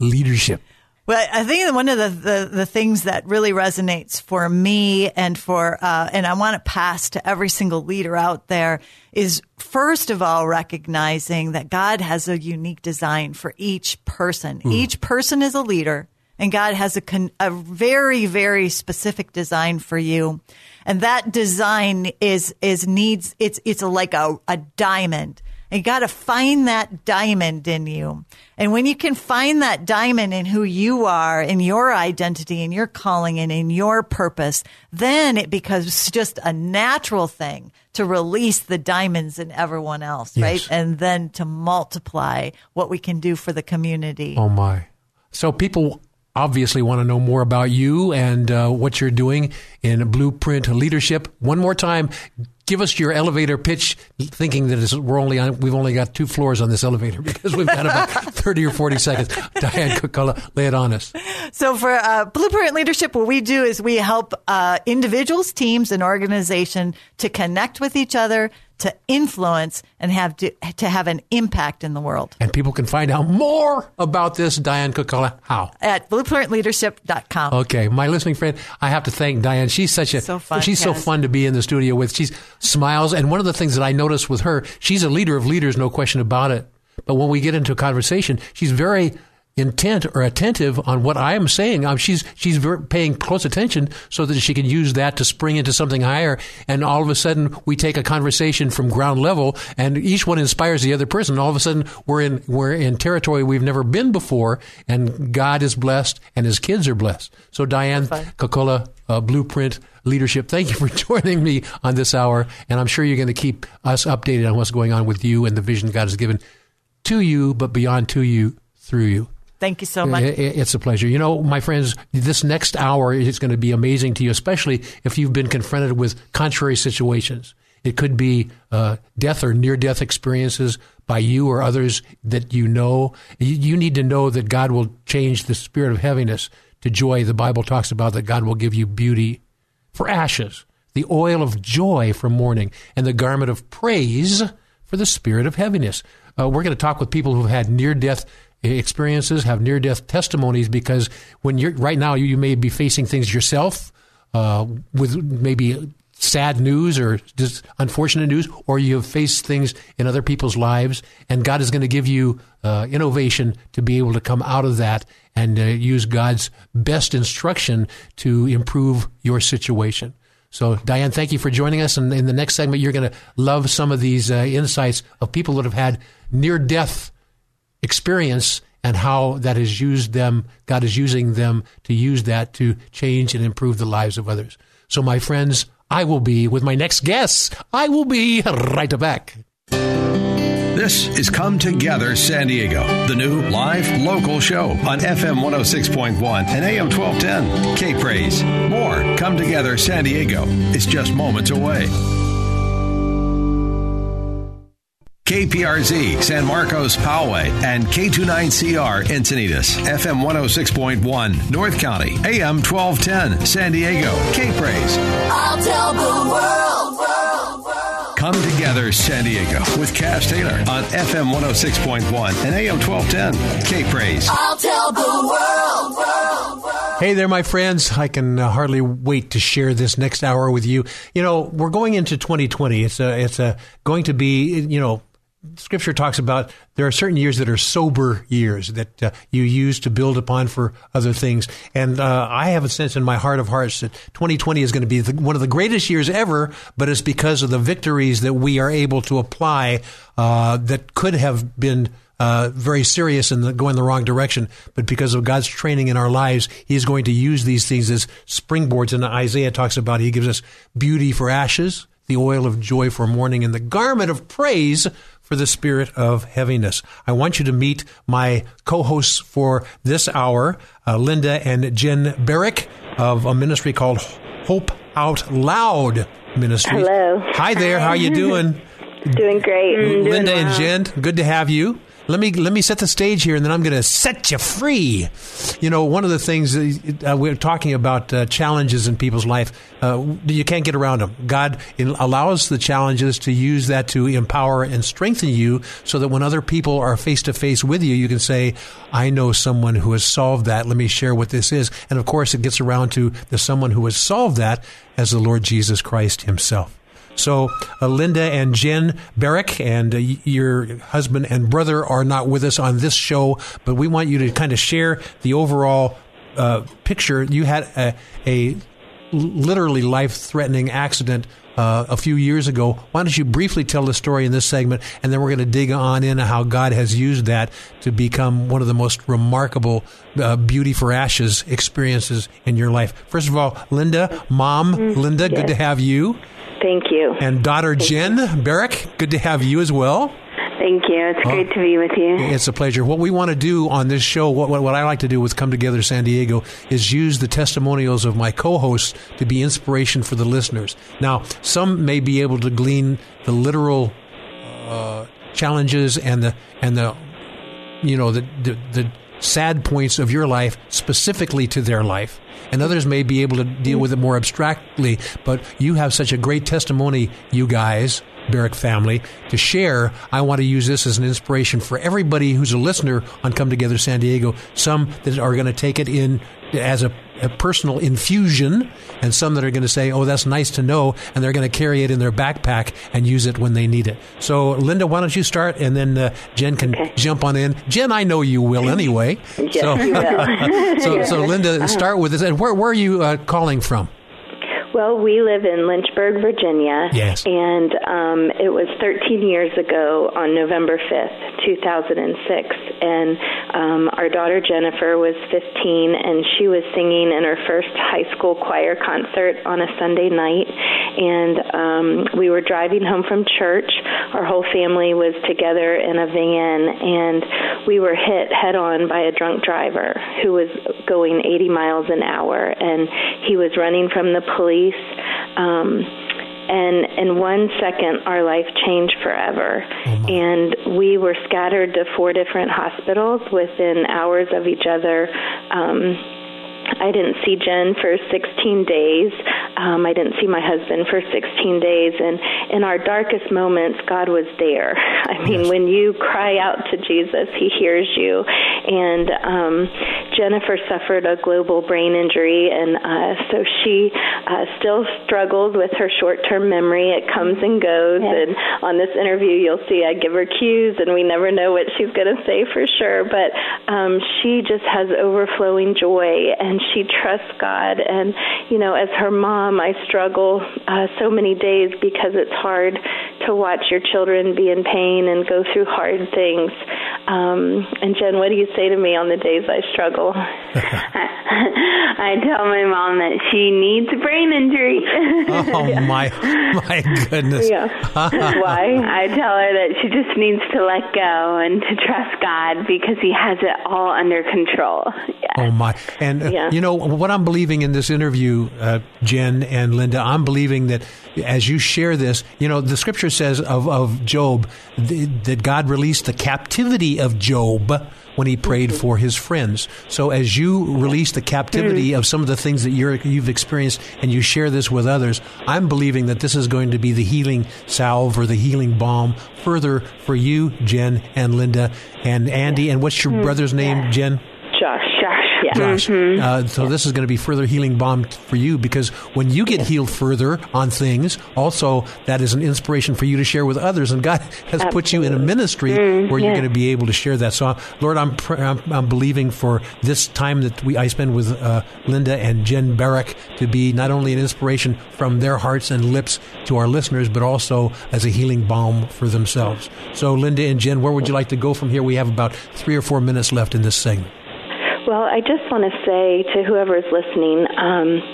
Leadership.
Well, I think one of the, the, the, things that really resonates for me and for, uh, and I want to pass to every single leader out there is first of all, recognizing that God has a unique design for each person. Mm. Each person is a leader and God has a, con- a very, very specific design for you. And that design is, is needs, it's, it's like a, a diamond you got to find that diamond in you. And when you can find that diamond in who you are, in your identity, in your calling, and in your purpose, then it becomes just a natural thing to release the diamonds in everyone else, yes. right? And then to multiply what we can do for the community.
Oh, my. So people obviously want to know more about you and uh, what you're doing in Blueprint Leadership. One more time, give us your elevator pitch, thinking that we're only on, we've only got two floors on this elevator <laughs> because we've got about <laughs> 30 or 40 seconds. Diane Kokala, lay it on us.
So for uh, Blueprint Leadership, what we do is we help uh, individuals, teams, and organization to connect with each other, to influence and have to, to have an impact in the world.
And people can find out more about this, Diane Kokala. How?
At blueprintleadership.com.
Okay. My listening friend, I have to thank Diane. She's such a,
so fun,
she's so fun to be in the studio with. She's smiles. And one of the things that I noticed with her, she's a leader of leaders, no question about it. But when we get into a conversation, she's very intent or attentive on what I am saying. Um, she's she's paying close attention so that she can use that to spring into something higher. And all of a sudden, we take a conversation from ground level, and each one inspires the other person. All of a sudden, we're in we're in territory we've never been before, and God is blessed, and His kids are blessed. So, Diane Kokala, uh, Blueprint Leadership, thank you for <laughs> joining me on this hour, and I'm sure you're going to keep us updated on what's going on with you and the vision God has given to you, but beyond to you through you.
Thank you so much.
It's a pleasure. You know, my friends, this next hour is going to be amazing to you, especially if you've been confronted with contrary situations. It could be uh, death or near death experiences by you or others that you know. You need to know that God will change the spirit of heaviness to joy. The Bible talks about that God will give you beauty for ashes, the oil of joy for mourning, and the garment of praise for the spirit of heaviness. Uh, we're going to talk with people who've had near death experiences, have near death testimonies, because when you're right now, you, you may be facing things yourself uh, with maybe sad news or just unfortunate news, or you have faced things in other people's lives, and God is going to give you uh, innovation to be able to come out of that and uh, use God's best instruction to improve your situation. So, Diane, thank you for joining us. And in the next segment, you're going to love some of these uh, insights of people that have had near death experience and how that has used them, God is using them to use that to change and improve the lives of others. So, my friends, I will be with my next guest. I will be right back.
This is Come Together San Diego, the new live local show on FM 106.1 and AM 1210. K Praise. More Come Together San Diego is just moments away. KPRZ San Marcos Poway and K29CR Encinitas FM 106.1 North County AM 1210 San Diego K Praise. I'll tell the world, world, world. Come together San Diego with Kaz Taylor on FM 106.1 and AM 1210 K Praise. I'll tell the world,
world, world. Hey there, my friends. I can uh, hardly wait to share this next hour with you. You know, we're going into 2020. It's a, it's a going to be, you know, Scripture talks about there are certain years that are sober years that uh, you use to build upon for other things. And uh, I have a sense in my heart of hearts that 2020 is going to be the, one of the greatest years ever, but it's because of the victories that we are able to apply uh, that could have been. Uh, very serious and going the wrong direction, but because of God's training in our lives, He's going to use these things as springboards. And Isaiah talks about He gives us beauty for ashes, the oil of joy for mourning, and the garment of praise for the spirit of heaviness. I want you to meet my co-hosts for this hour, uh, Linda and Jen Barrick of a ministry called Hope Out Loud Ministry.
Hello.
Hi there. How are you doing?
doing great.
Linda
doing
and Jen, good to have you. Let me let me set the stage here, and then I'm going to set you free. You know, one of the things uh, we're talking about uh, challenges in people's life. Uh, you can't get around them. God allows the challenges to use that to empower and strengthen you, so that when other people are face to face with you, you can say, "I know someone who has solved that. Let me share what this is." And of course, it gets around to the someone who has solved that as the Lord Jesus Christ Himself. So, uh, Linda and Jen Barrick and uh, your husband and brother are not with us on this show, but we want you to kind of share the overall uh, picture. You had a, a literally life threatening accident uh, a few years ago. Why don't you briefly tell the story in this segment, and then we're going to dig on in how God has used that to become one of the most remarkable uh, beauty for ashes experiences in your life. First of all, Linda, mom, mm, Linda, yes. good to have you.
Thank you.
And daughter
Thank
Jen. Barrick, good to have you as well.
Thank you. It's great to be with you.
It's a pleasure. What we want to do on this show, what, what, what, I like to do with Come Together San Diego, is use the testimonials of my co hosts to be inspiration for the listeners. Now, some may be able to glean the literal uh, challenges and the, and the, you know, the, the, the sad points of your life specifically to their life and others may be able to deal with it more abstractly. But you have such a great testimony, you guys, Barrick family, to share. I want to use this as an inspiration for everybody who's a listener on Come Together San Diego. Some that are going to take it in as a, personal infusion, and some that are going to say, "Oh, that's nice to know," and they're going to carry it in their backpack and use it when they need it. So, Linda, why don't you start, and then uh, Jen can okay. jump on in. Jen, I know you will anyway. <laughs>
yes, so, will. <laughs>
so, so, <laughs> Linda, start with this. And where, where are you uh, calling from?
Well, we live in Lynchburg, Virginia.
Yes.
And um, it was 13 years ago on November 5th, 2006. And um, our daughter Jennifer was 15, and she was singing in her first high school choir concert on a Sunday night. And um, we were driving home from church. Our whole family was together in a van, and we were hit head on by a drunk driver who was going 80 miles an hour. And he was running from the police Um, and in one second, our life changed forever. Oh and we were scattered to four different hospitals within hours of each other. Um, I didn't see Jen for 16 days. Um, I didn't see my husband for 16 days. And in our darkest moments, God was there. <laughs> I mean, yes. when you cry out to Jesus, He hears you. And um, Jennifer suffered a global brain injury, and uh, so she uh, still struggles with her short term memory. It comes and goes. Yes. And on this interview, you'll see I give her cues, and we never know what she's going to say for sure. But um, she just has overflowing joy. And and she trusts God. And, you know, as her mom, I struggle uh, so many days because it's hard to watch your children be in pain and go through hard things. Um, and Jen, what do you say to me on the days I struggle? <laughs> <laughs> I tell my mom that she needs a brain injury.
oh <laughs> yeah. my, my goodness!
Yeah. Why? I tell her that she just needs to let go and to trust God because He has it all under control.
Yeah. Oh my! And uh, yeah. you know what I'm believing in this interview, uh, Jen and Linda. I'm believing that as you share this, you know, the Scripture says of of Job that God released the captivity of Job when he prayed mm-hmm. for his friends. So as you release the captivity mm-hmm. of some of the things that you have experienced and you share this with others, I'm believing that this is going to be the healing salve or the healing balm further for you, Jen and Linda and Andy. And what's your mm-hmm. brother's name, Jen?
Josh. Yeah.
Josh. Mm-hmm. Uh, so this is going to be further healing balm for you because when you get healed further on things, also that is an inspiration for you to share with others. And God <laughs> has Absolutely. put you in a ministry mm, where you're going to be able to share that. So, Lord, I'm, I'm, I'm believing for this time that we I spend with uh, Linda and Jen Barrick to be not only an inspiration from their hearts and lips to our listeners, but also as a healing balm for themselves. So, Linda and Jen, where would you like to go from here? We have about three or four minutes left in this segment.
Well, I just want to say to whoever is listening, um,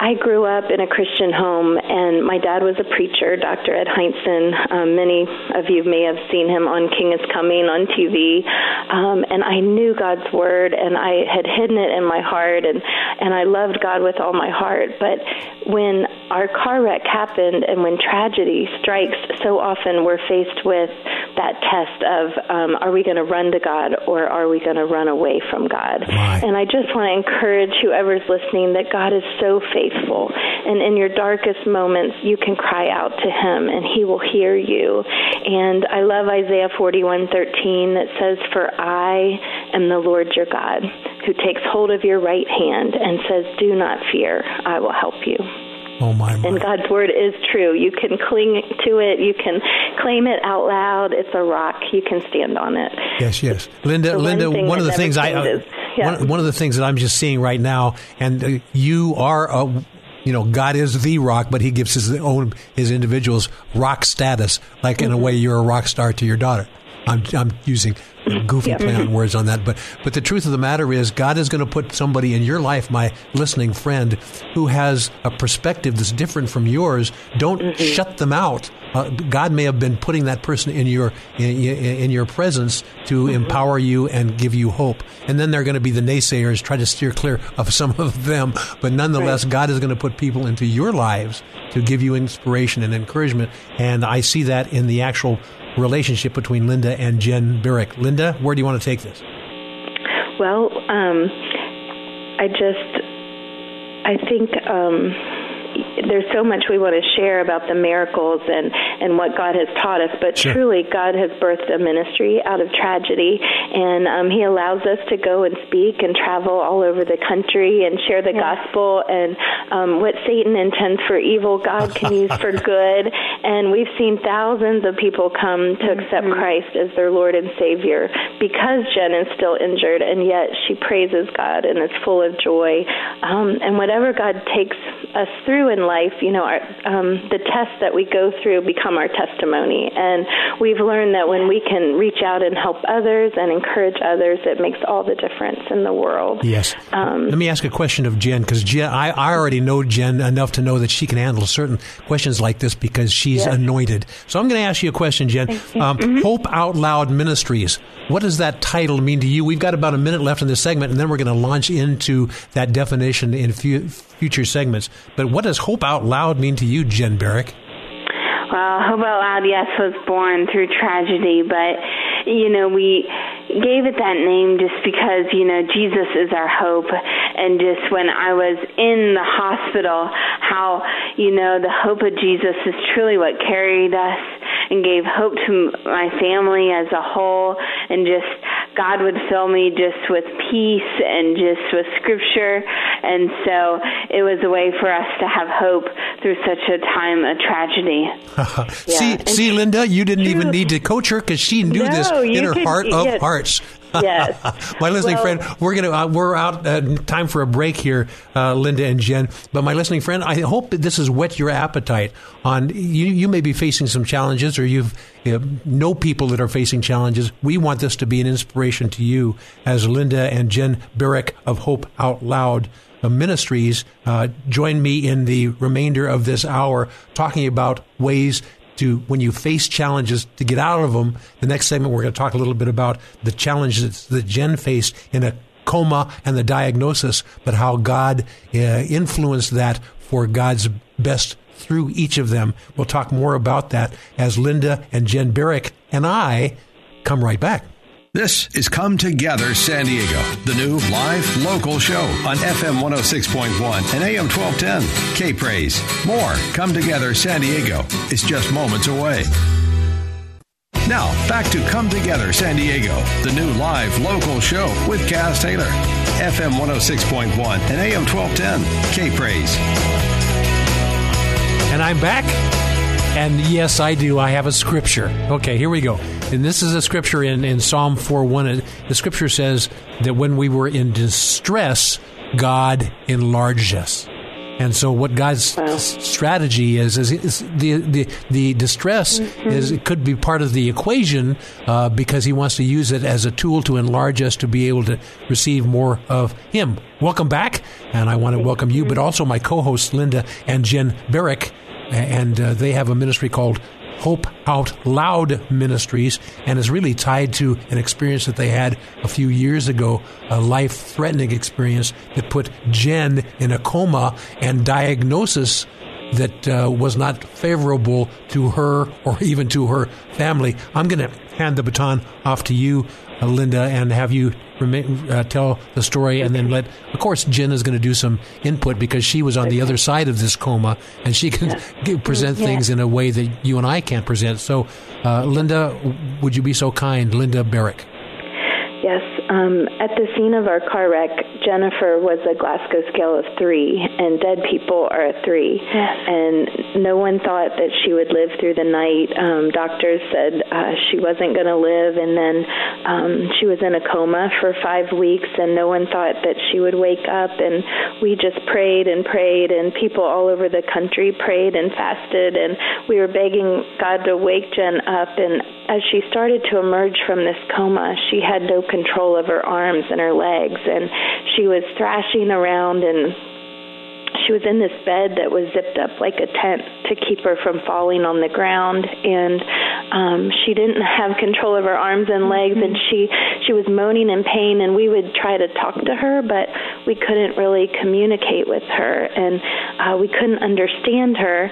I grew up in a Christian home, and my dad was a preacher, Dr. Ed Hindson. Um, many of you may have seen him on King is Coming on TV. Um, and I knew God's word, and I had hidden it in my heart, and, and I loved God with all my heart. But when our car wreck happened, and when tragedy strikes, so often we're faced with that test of um, are we going to run to God or are we going to run away from God?
Right.
And I just want to encourage whoever's listening that God is so faithful. And in your darkest moments, you can cry out to Him and He will hear you. And I love Isaiah 41:13 that says, For I am the Lord your God who takes hold of your right hand and says, Do not fear, I will help you.
Oh my, my.
And God's word is true. You can cling to it. You can claim it out loud. It's a rock. You can stand on it.
Yes, yes, Linda.
One
Linda,
thing
one of the things I, uh.
Yeah.
one, one of the things that I'm just seeing right now, and uh, you are, a, you know, God is the rock, but He gives His own His individuals rock status, like in a
Mm-hmm.
way you're a rock star to your daughter. I'm I'm using goofy
Yeah.
play on words on that, but but the truth of the matter is, God is going to put somebody in your life, my listening friend, who has a perspective that's different from yours. Don't
Mm-hmm.
shut them out. Uh, God may have been putting that person in your in, in your presence to
Mm-hmm.
empower you and give you hope. And then they're going to be the naysayers, try to steer clear of some of them. But nonetheless, God is going to put people into your lives to give you inspiration and encouragement. And I see that in the actual relationship between Linda and Jen Barrick. Linda, where do you want to take this?
Well, um, I just, I think um, there's so much we want to share about the miracles and, and what God has taught us, but
Sure.
truly, God has birthed a ministry out of tragedy, and um, He allows us to go and speak and travel all over the country and share the gospel. And um, what Satan intends for evil, God can use for <laughs> good. And we've seen thousands of people come to accept Christ as their Lord and Savior because Jen is still injured, and yet she praises God and is full of joy. Um, and whatever God takes us through in life, you know, our, um, the tests that we go through become our testimony. And we've learned that when we can reach out and help others and encourage others, it makes all the difference in the world.
Yes.
Um,
Let me ask a question of Jen because Jen, I, I already know Jen enough to know that she can handle certain questions like this because she's
Yes.
anointed. So I'm going to ask you a question, Jen. Um,
Mm-hmm.
Hope Out Loud Ministries. What does that title mean to you? We've got about a minute left in this segment, and then we're going to launch into that definition in fu- future segments. But what does Hope Out Loud mean to you, Jen Barrick?
Well, Hope Out Loud, yes, was born through tragedy, but you know we gave it that name just because you know Jesus is our hope, and just when I was in the hospital, how you know the hope of Jesus is truly what carried us and gave hope to my family as a whole, and just God would fill me just with peace and just with Scripture, and so it was a way for us to have hope through such a time of tragedy. <laughs>
see,
and
see, Linda, you didn't even <laughs> need to coach her because she knew this in her
could-
heart of
yes.
hearts.
Yes. <laughs>
my listening
Well-
friend, we're gonna uh, we're out uh, time for a break here, uh, Linda and Jen. But my listening friend, I hope that this has whet your appetite. On you, you may be facing some challenges, or you've you know, know people that are facing challenges. We want this to be an inspiration to you, as Linda and Jen Barrick of Hope Out Loud uh, Ministries uh, join me in the remainder of this hour, talking about ways to when you face challenges to get out of them. The next segment, we're going to talk a little bit about the challenges that Jen faced in a coma and the diagnosis, but how God uh, influenced that for God's best through each of them. We'll talk more about that as Linda and Jen Barrick and I come right back.
This is Come Together San Diego, the new live local show on FM 106.1 and AM 1210. K Praise. More Come Together San Diego is just moments away. Now, back to Come Together San Diego, the new live local show with Kaz Taylor. FM 106.1 and AM 1210. K Praise.
And I'm back. And yes, I do. I have a scripture. Okay, here we go. And this is a scripture in, in Psalm 4 1. The scripture says that when we were in distress, God enlarged us. And so, what God's wow. strategy is is, is, the the the distress mm-hmm. is it could be part of the equation uh, because He wants to use it as a tool to enlarge us to be able to receive more of Him. Welcome back, and I want to welcome you, but also my co-hosts Linda and Jen Barrick, and uh, they have a ministry called Hope Out Loud Ministries and is really tied to an experience that they had a few years ago, a life threatening experience that put Jen in a coma and diagnosis that uh, was not favorable to her or <laughs> even to her family. I'm going to hand the baton off to you, uh, Linda, and have you uh, tell the story, and then let. Of course, Jen is going to do some input because she was on the other side of this coma, and she can <laughs> present yeah. things in a way that you and I can't present. So, uh, Linda, would you be so kind, Linda Barrick?
Yes. Um, at the scene of our car wreck, Jennifer was a Glasgow scale of three, and dead people are a three. Yes. And no one thought that she would live through the night. Um, doctors said uh, she wasn't going to live, and then um, she was in a coma for five weeks, and no one thought that she would wake up. And we just prayed and prayed, and people all over the country prayed and fasted, and we were begging God to wake Jen up. And as she started to emerge from this coma, she had no control of her arms and her legs, and she was thrashing around and she was in this bed that was zipped up like a tent to keep her from falling on the ground and um she didn't have control of her arms and legs and she she was moaning in pain and we would try to talk to her but we couldn't really communicate with her and uh we couldn't understand her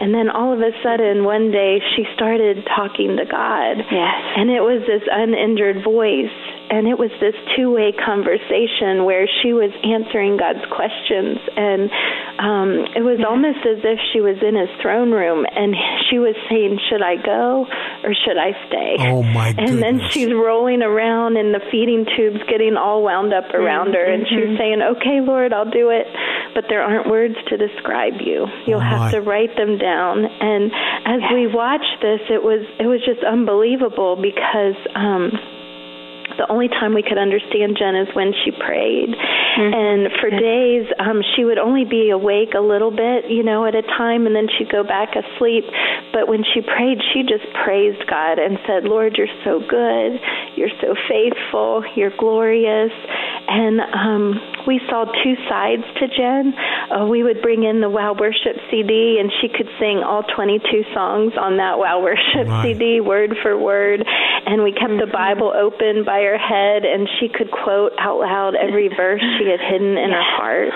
and then all of a sudden, one day, she started talking to God.
Yes.
And it was this uninjured voice. And it was this two way conversation where she was answering God's questions. And um, it was almost as if she was in his throne room and she was saying, Should I go or should I stay?
Oh, my
goodness. And then she's rolling around in the feeding tubes, getting all wound up around mm-hmm. her. And she's mm-hmm. saying, Okay, Lord, I'll do it. But there aren't words to describe you. You'll oh have to write them down down. And as we watched this, it was it was just unbelievable because. um the only time we could understand Jen is when she prayed. Mm-hmm. And for days, um, she would only be awake a little bit, you know, at a time, and then she'd go back asleep. But when she prayed, she just praised God and said, Lord, you're so good. You're so faithful. You're glorious. And um, we saw two sides to Jen. Uh, we would bring in the Wow Worship CD, and she could sing all 22 songs on that Wow Worship right. CD, word for word. And we kept mm-hmm. the Bible open by her head, and she could quote out loud every <laughs> verse she had hidden in her heart.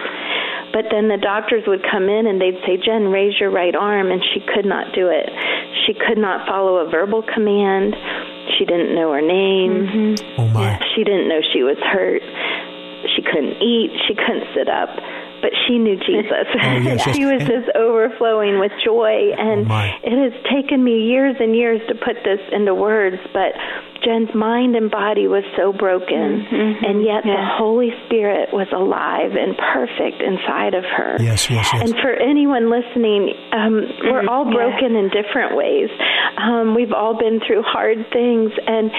But then the doctors would come in and they'd say, Jen, raise your right arm. And she could not do it. She could not follow a verbal command. She didn't know her name.
Mm-hmm. Oh, my.
She didn't know she was hurt. She couldn't eat. She couldn't sit up but she knew <laughs> Jesus.
oh, yes, <laughs>
she was just overflowing with joy. And
oh
it has taken me years and years to put this into words, but Jen's mind and body was so broken, mm-hmm. and yet the Holy Spirit was alive and perfect inside of her.
Yes, yes, yes.
And for anyone listening, um, mm-hmm. we're all broken in different ways. Um, we've all been through hard things, and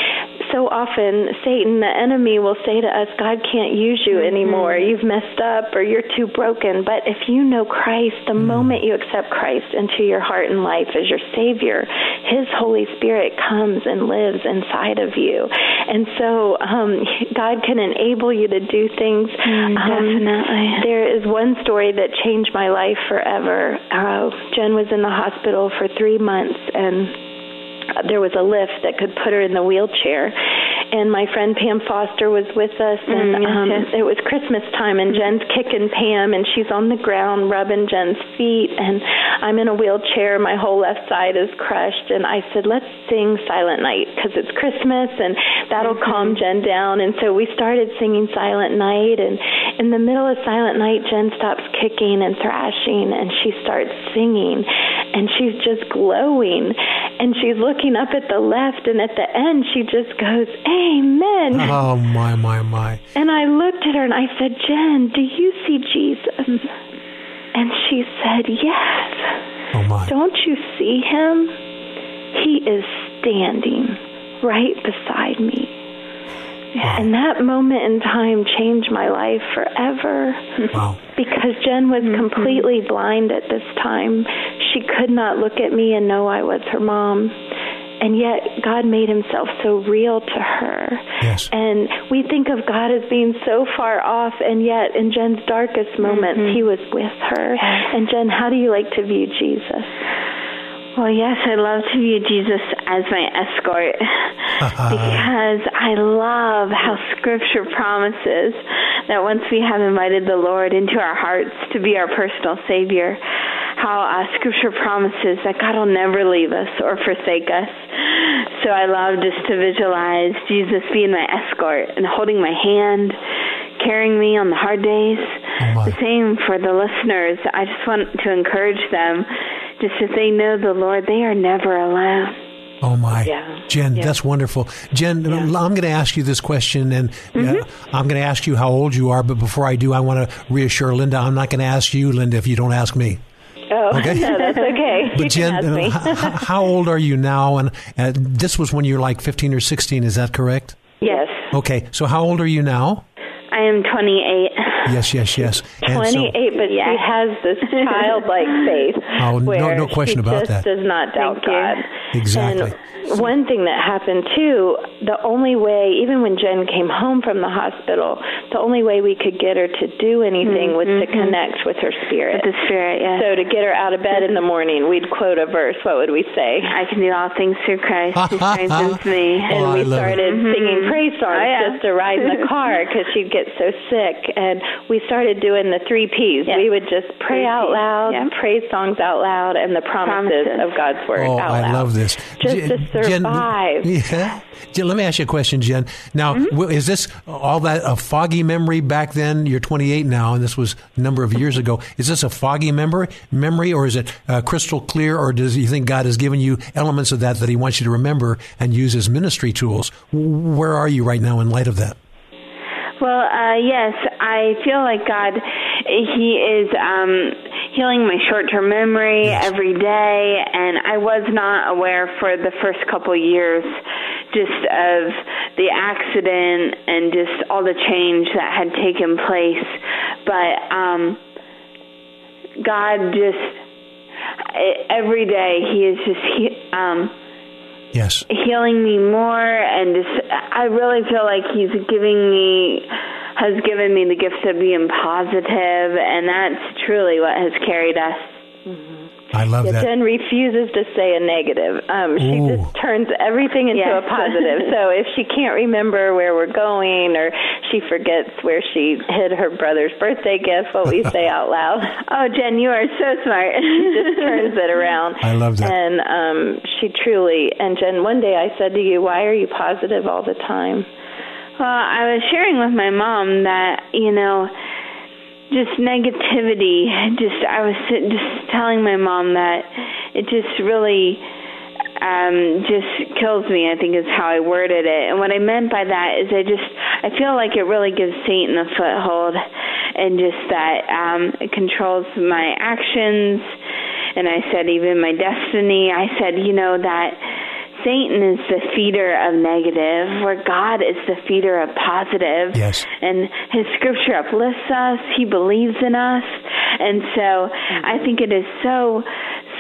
so often Satan, the enemy, will say to us, God can't use you mm-hmm. anymore. You've messed up or you're too broken. But if you know Christ, the mm. moment you accept Christ into your heart and life as your Savior, His Holy Spirit comes and lives inside of you. And so um, God can enable you to do things.
Mm, um, definitely.
There is one story that changed my life forever. Uh, Jen was in the hospital for three months and there was a lift that could put her in the wheelchair and my friend Pam Foster was with us, and
mm,
um, it was Christmas time, and Jen's kicking Pam, and she's on the ground rubbing Jen's feet, and I'm in a wheelchair. My whole left side is crushed, and I said, "Let's sing Silent Night because it's Christmas, and that'll mm-hmm. calm Jen down." And so we started singing Silent Night, and in the middle of Silent Night, Jen stops kicking and thrashing, and she starts singing, and she's just glowing, and she's looking up at the left, and at the end, she just goes. Amen.
Oh, my, my, my.
And I looked at her and I said, Jen, do you see Jesus? And she said, Yes.
Oh, my.
Don't you see him? He is standing right beside me. And that moment in time changed my life forever.
Wow.
Because Jen was mm-hmm. completely blind at this time. She could not look at me and know I was her mom. And yet, God made himself so real to her.
Yes.
And we think of God as being so far off, and yet, in Jen's darkest moments, mm-hmm. he was with her. And Jen, how do you like to view Jesus?
Well, yes, I love to view Jesus as my escort <laughs> because I love how Scripture promises that once we have invited the Lord into our hearts to be our personal Savior, how uh, Scripture promises that God will never leave us or forsake us. So I love just to visualize Jesus being my escort and holding my hand, carrying me on the hard days.
my.
the same for the listeners. I just want to encourage them just if they know the Lord, they are never alone.
Oh my,
Yeah.
Jen,
Yeah.
that's wonderful. Jen, I'm going to ask you this question, and uh,
Mm-hmm.
I'm going to ask you how old you are. But before I do, I want to reassure Linda. I'm not going to ask you, Linda, if you don't ask me.
Oh,
Okay. <laughs>
no, that's okay.
But
you
Jen,
can
uh, how old are you now? And uh, this was when you were like 15 or 16. Is that correct?
yes.
Okay, so how old are you now?
I am 28.
Yes, yes, yes. And so-
28, but she has this childlike <laughs> faith.
Oh, no-
where
no question
she
about
just
that.
does not doubt
Thank you.
God.
Exactly.
And one thing that happened too, the only way, even when Jen came home from the hospital, the only way we could get her to do anything was to connect with her spirit.
Mm-hmm. With the Spirit, yes.
So to get her out of bed in the morning, we'd quote a verse. What would we say?
I can do all things through Christ who strengthens <laughs> me.
And
Oh, I
we
love it.
started singing praise songs
Oh, yeah.
just to ride in the <laughs> car because she'd get so sick. And we started doing the three P's.
Yeah.
We would just pray
Three
out
Ps,
loud,
yeah.
praise songs out loud, and the promises,
Promises.
of God's word
Oh,
out
I
loud.
love this.
Just
Jen-
to
Jen-
survive. <laughs>
yeah. Jen, let me ask you a question, Jen. Now,
Mm-hmm.
is this all that a foggy memory back then? You're 28 now, and this was a number of years ago. Is this a foggy memory, memory, or is it uh, crystal clear, or does you think God has given you elements of that that He wants you to remember and use as ministry tools? Where are you right now in light of that?
Well, uh, yes, I feel like God, He is um, healing my short term memory
Yes.
every day, and I was not aware for the first couple years just of the accident and just all the change that had taken place. But um, God just, every day, He is just, he, um,
Yes.
healing me more and just I really feel like he's giving me has given me the gift of being positive and that's truly what has carried us.
I love
Yeah,
that.
Jen refuses to say a negative. Um, she
Ooh.
just turns everything into
Yes.
a positive. so if she can't remember where we're going or she forgets where she hid her brother's birthday gift, what we say out loud, <laughs>
Oh, Jen, you are so smart. <laughs>
she just turns it around.
I love that.
And um, she truly, and Jen, one day I said to you, why are you positive all the time?
Well, I was sharing with my mom that, you know, just negativity, just I was just telling my mom that it just really um just kills me i think is how i worded it. And what i meant by that is i just i feel like it really gives satan a foothold and just that um it controls my actions. And i said even my destiny. I said you know that Satan is the feeder of negative, where God is the feeder of positive.
Yes.
And his scripture uplifts us, he believes in us. And so I think it is so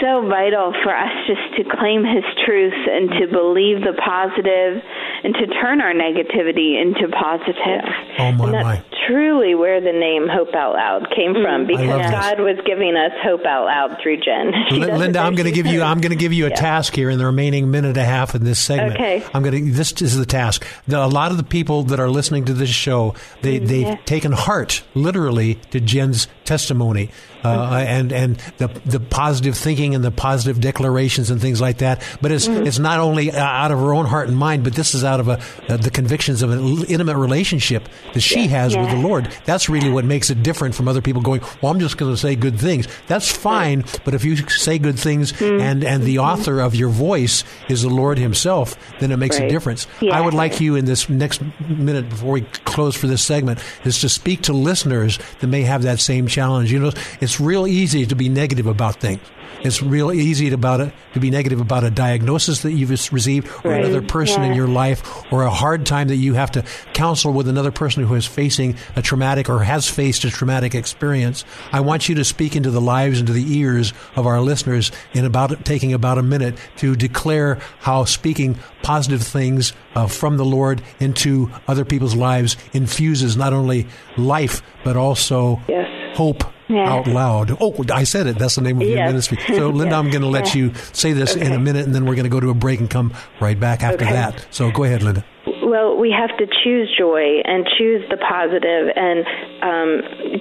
so vital for us just to claim his truth and to believe the positive and to turn our negativity into positive.
Oh, my,
and that's
my.
truly where the name Hope Out Loud came from because
love this.
God was giving us hope out loud through Jen. <laughs> She
Linda, I'm going to give you. I'm going to give you a
Yeah.
task here in the remaining minute and a half in this segment.
Okay.
I'm going to. This is the task. The, a lot of the people that are listening to this show, they
Mm,
they've taken heart literally to Jen's testimony uh,
Mm-hmm.
and and the the positive thinking and the positive declarations and things like that. But it's
Mm-hmm.
it's not only uh, out of her own heart and mind, but this is out of a, uh, the convictions of an intimate relationship that she has with the Lord. That's really what makes it different from other people going. Well, I'm just going to say good things. That's fine, but if you say good things
Mm-hmm.
and and the author of your voice is the Lord Himself, then it makes a difference.
Yeah.
I would like you in this next minute before we close for this segment is to speak to listeners that may have that same challenge. You know, it's real easy to be negative about things. it's real easy to about it to be negative about a diagnosis that you've received or
Right.
another person in your life or a hard time that you have to counsel with another person who is facing a traumatic or has faced a traumatic experience. I want you to speak into the lives and to the ears of our listeners in about taking about a minute to declare how speaking positive things uh, from the Lord into other people's lives infuses not only life but also
Yes.
Hope
Yes.
out loud. Oh, I said it. That's the name of your
Yes.
ministry. So, <laughs> Linda, I'm going to let
Yes.
you say this in a minute, and then we're going to go to a break and come right back after
Okay.
that. So, go ahead, Linda.
Well, we have to choose joy and choose the positive. And um,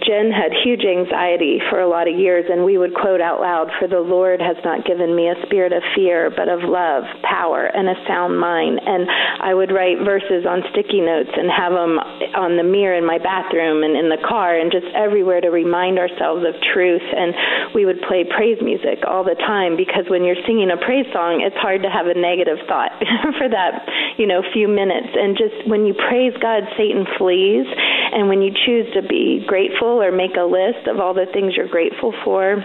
Jen had huge anxiety for a lot of years, and we would quote out loud, For the Lord has not given me a spirit of fear, but of love, power, and a sound mind. And I would write verses on sticky notes and have them on the mirror in my bathroom and in the car and just everywhere to remind ourselves of truth. And we would play praise music all the time because when you're singing a praise song, it's hard to have a negative thought <laughs> for that, you know, few minutes. And just when you praise God, Satan flees. And when you choose to be grateful or make a list of all the things you're grateful for,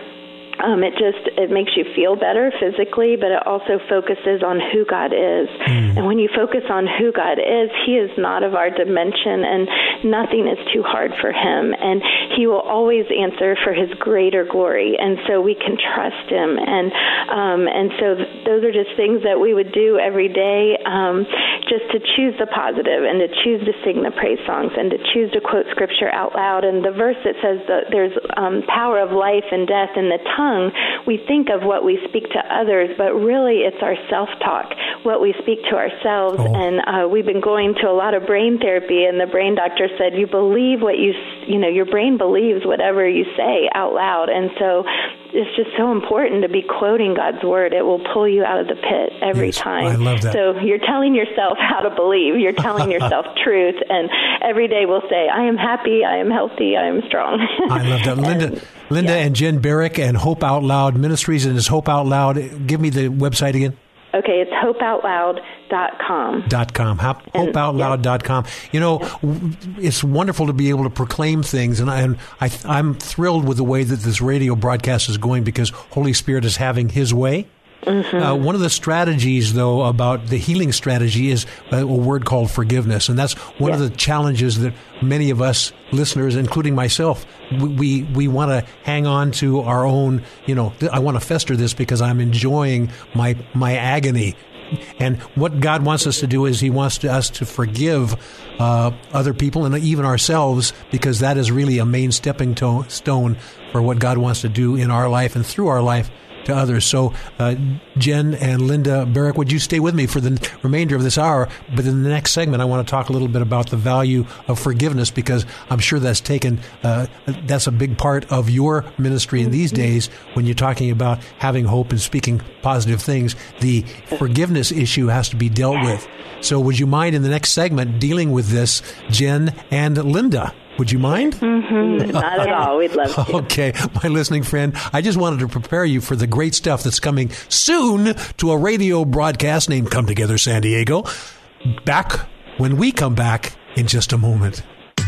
um, it just it makes you feel better physically, but it also focuses on who God is. And when you focus on who God is, He is not of our dimension, and nothing is too hard for Him. And He will always answer for His greater glory, and so we can trust Him. And um, and so th- those are just things that we would do every day, um, just to choose the positive and to choose to sing the praise songs and to choose to quote Scripture out loud. And the verse that says that there's um, power of life and death in the tongue, we think of what we speak to others, but really it's our self-talk, what we speak to ourselves.
Oh.
And uh, we've been going to a lot of brain therapy, and the brain doctor said you believe what you, s- you know, your brain believes whatever you say out loud, and so. It's just so important to be quoting God's word. It will pull you out of the pit every
Yes,
time.
I love that.
So you're telling yourself how to believe. You're telling yourself <laughs> truth, and every day we'll say, "I am happy. I am healthy. I am strong."
I love that. <laughs> Linda,
And-
Linda
yeah.
and Jen Barrick and Hope Out Loud Ministries, and is Hope Out Loud. Give me the website again.
Okay, it's hopeoutloud.com.
Dot com, Hop-
And-
hopeoutloud.com. You know, it's wonderful to be able to proclaim things, and, I, and I, I'm thrilled with the way that this radio broadcast is going because Holy Spirit is having His way. Uh, one of the strategies, though, about the healing strategy is a, word called forgiveness, and that's one of the challenges that many of us listeners, including myself, we we, we want to hang on to our own. You know, th- I want to fester this because I'm enjoying my my agony. And what God wants us to do is He wants to, us to forgive uh, other people and even ourselves because that is really a main stepping to- stone for what God wants to do in our life and through our life to others. So, uh, Jen and Linda Barrick, would you stay with me for the remainder of this hour? But in the next segment, I want to talk a little bit about the value of forgiveness because I'm sure that's taken, uh, that's a big part of your ministry in these days when you're talking about having hope and speaking positive things. The forgiveness issue has to be dealt with. So, would you mind in the next segment dealing with this, Jen and Linda? Would you mind?
Mm-hmm. Not at all. We'd love to. <laughs>
Okay, my listening friend, I just wanted to prepare you for the great stuff that's coming soon to a radio broadcast named Come Together San Diego. Back when we come back in just a moment.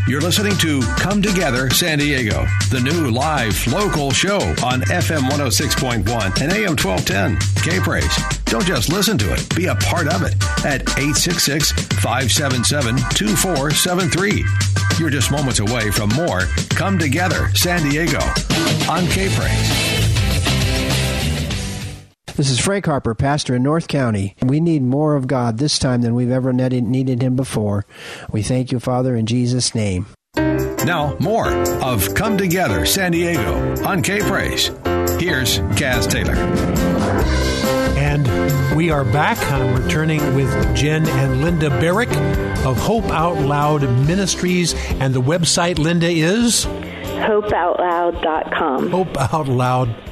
You're listening to Come Together San Diego, the new live local show on FM 106.1 and AM 1210. K Praise. Don't just listen to it, be a part of it at 866 577 2473. You're just moments away from more Come Together San Diego on K Praise.
This is Frank Harper, pastor in North County. We need more of God this time than we've ever needed needed Him before. We thank you, Father, in Jesus' name.
Now, more of Come Together San Diego on K Praise. Here's Kaz Taylor.
And we are back. I'm returning with Jen and Linda Barrick of Hope Out Loud Ministries. And the website, Linda, is
Hopeoutloud.com.
hopeoutloud.com.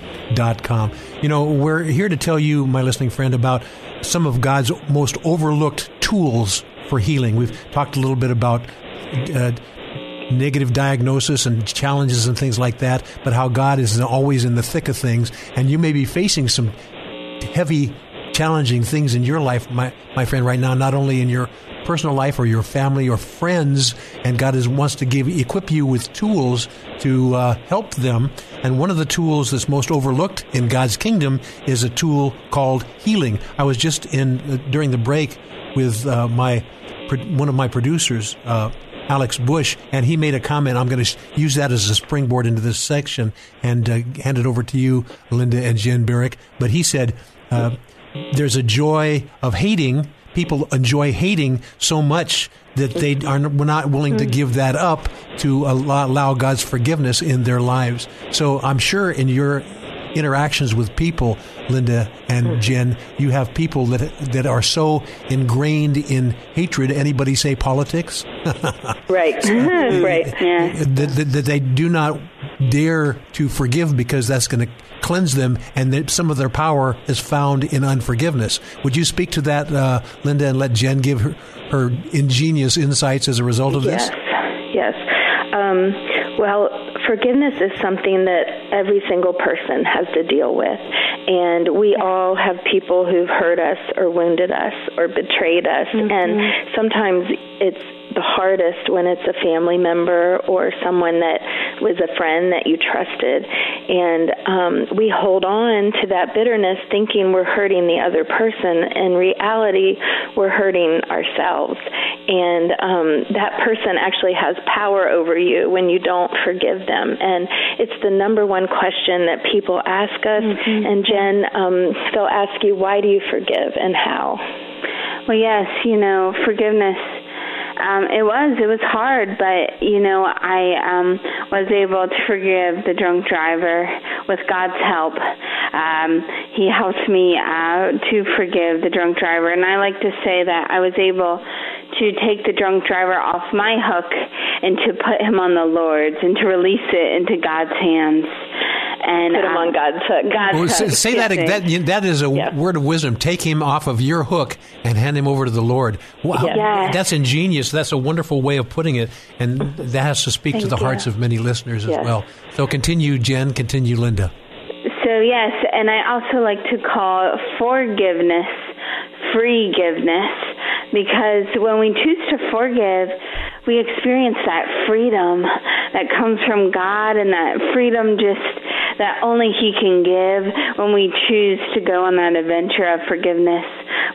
You know, we're here to tell you, my listening friend, about some of God's most overlooked tools for healing. We've talked a little bit about uh, negative diagnosis and challenges and things like that, but how God is always in the thick of things. And you may be facing some heavy, challenging things in your life, my, my friend, right now, not only in your personal life or your family or friends, and God is, wants to give equip you with tools to uh, help them. And one of the tools that's most overlooked in God's kingdom is a tool called healing. I was just in uh, during the break with uh, my one of my producers. Uh, Alex Bush, and he made a comment. I'm going to use that as a springboard into this section and uh, hand it over to you, Linda and Jen Barrick. But he said, uh, there's a joy of hating. People enjoy hating so much that they are not willing to give that up to allow God's forgiveness in their lives. So I'm sure in your interactions with people, Linda and hmm. Jen, you have people that that are so ingrained in hatred. Anybody say politics? <laughs>
right, <laughs> right, yeah.
That, that, that, they do not dare to forgive because that's going to cleanse them, and that some of their power is found in unforgiveness. Would you speak to that, uh, Linda, and let Jen give her, her ingenious insights as a result of
yes.
this?
Yes. Um, well, forgiveness is something that every single person has to deal with. And we all have people who've hurt us or wounded us or betrayed us. Mm-hmm. And sometimes it's the hardest when it's a family member or someone that was a friend that you trusted. And um, we hold on to that bitterness thinking we're hurting the other person. In reality, we're hurting ourselves. And um, that person actually has power over you when you don't forgive them. And it's the number one question that people ask us. Mm-hmm. And Jen, um, they'll ask you, why do you forgive and how?
Well, yes, you know, forgiveness um, it was. It was hard, but you know, I um, was able to forgive the drunk driver with God's help. Um, he helped me uh, to forgive the drunk driver, and I like to say that I was able to take the drunk driver off my hook and to put him on the Lord's and to release it into God's hands and
put him on God's hook.
God's well,
hook. Say that, that. That is a yeah. word of wisdom. Take him off of your hook and hand him over to the Lord. Wow, yes. that's ingenious. That's a wonderful way of putting it, and that has to speak
Thank
to the
you.
hearts of many listeners
yes.
as well. So continue, Jen. Continue, Linda.
So yes, and I also like to call forgiveness forgiveness because when we choose to forgive we experience that freedom that comes from God and that freedom just that only He can give when we choose to go on that adventure of forgiveness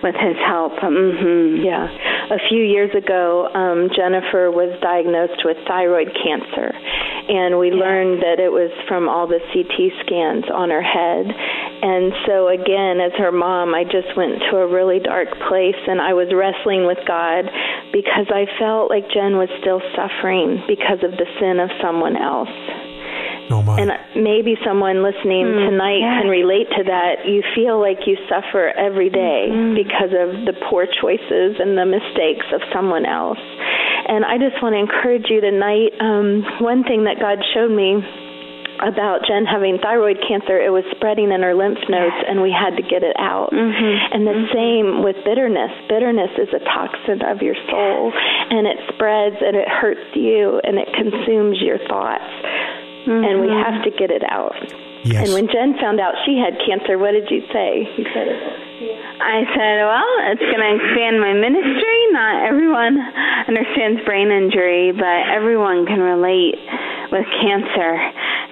with His help.
Mm-hmm. Yeah. A few years ago, um, Jennifer was diagnosed with thyroid cancer, and we yeah. learned that it was from all the CT scans on her head. And so, again, as her mom, I just went to a really dark place, and I was wrestling with God because I felt like Jen was still suffering because of the sin of someone else.
Oh
and maybe someone listening mm, tonight yeah. can relate to that. You feel like you suffer every day mm-hmm. because of the poor choices and the mistakes of someone else. And I just want to encourage you tonight. Um, one thing that God showed me about Jen having thyroid cancer, it was spreading in her lymph nodes, and we had to get it out.
Mm-hmm.
And the
mm-hmm.
same with bitterness. Bitterness is a toxin of your soul, and it spreads and it hurts you and it consumes your thoughts. Mm-hmm. And we have to get it out.
Yes.
And when Jen found out she had cancer, what did you say? You said it.
I said, well, it's going to expand my ministry. Not everyone understands brain injury, but everyone can relate with cancer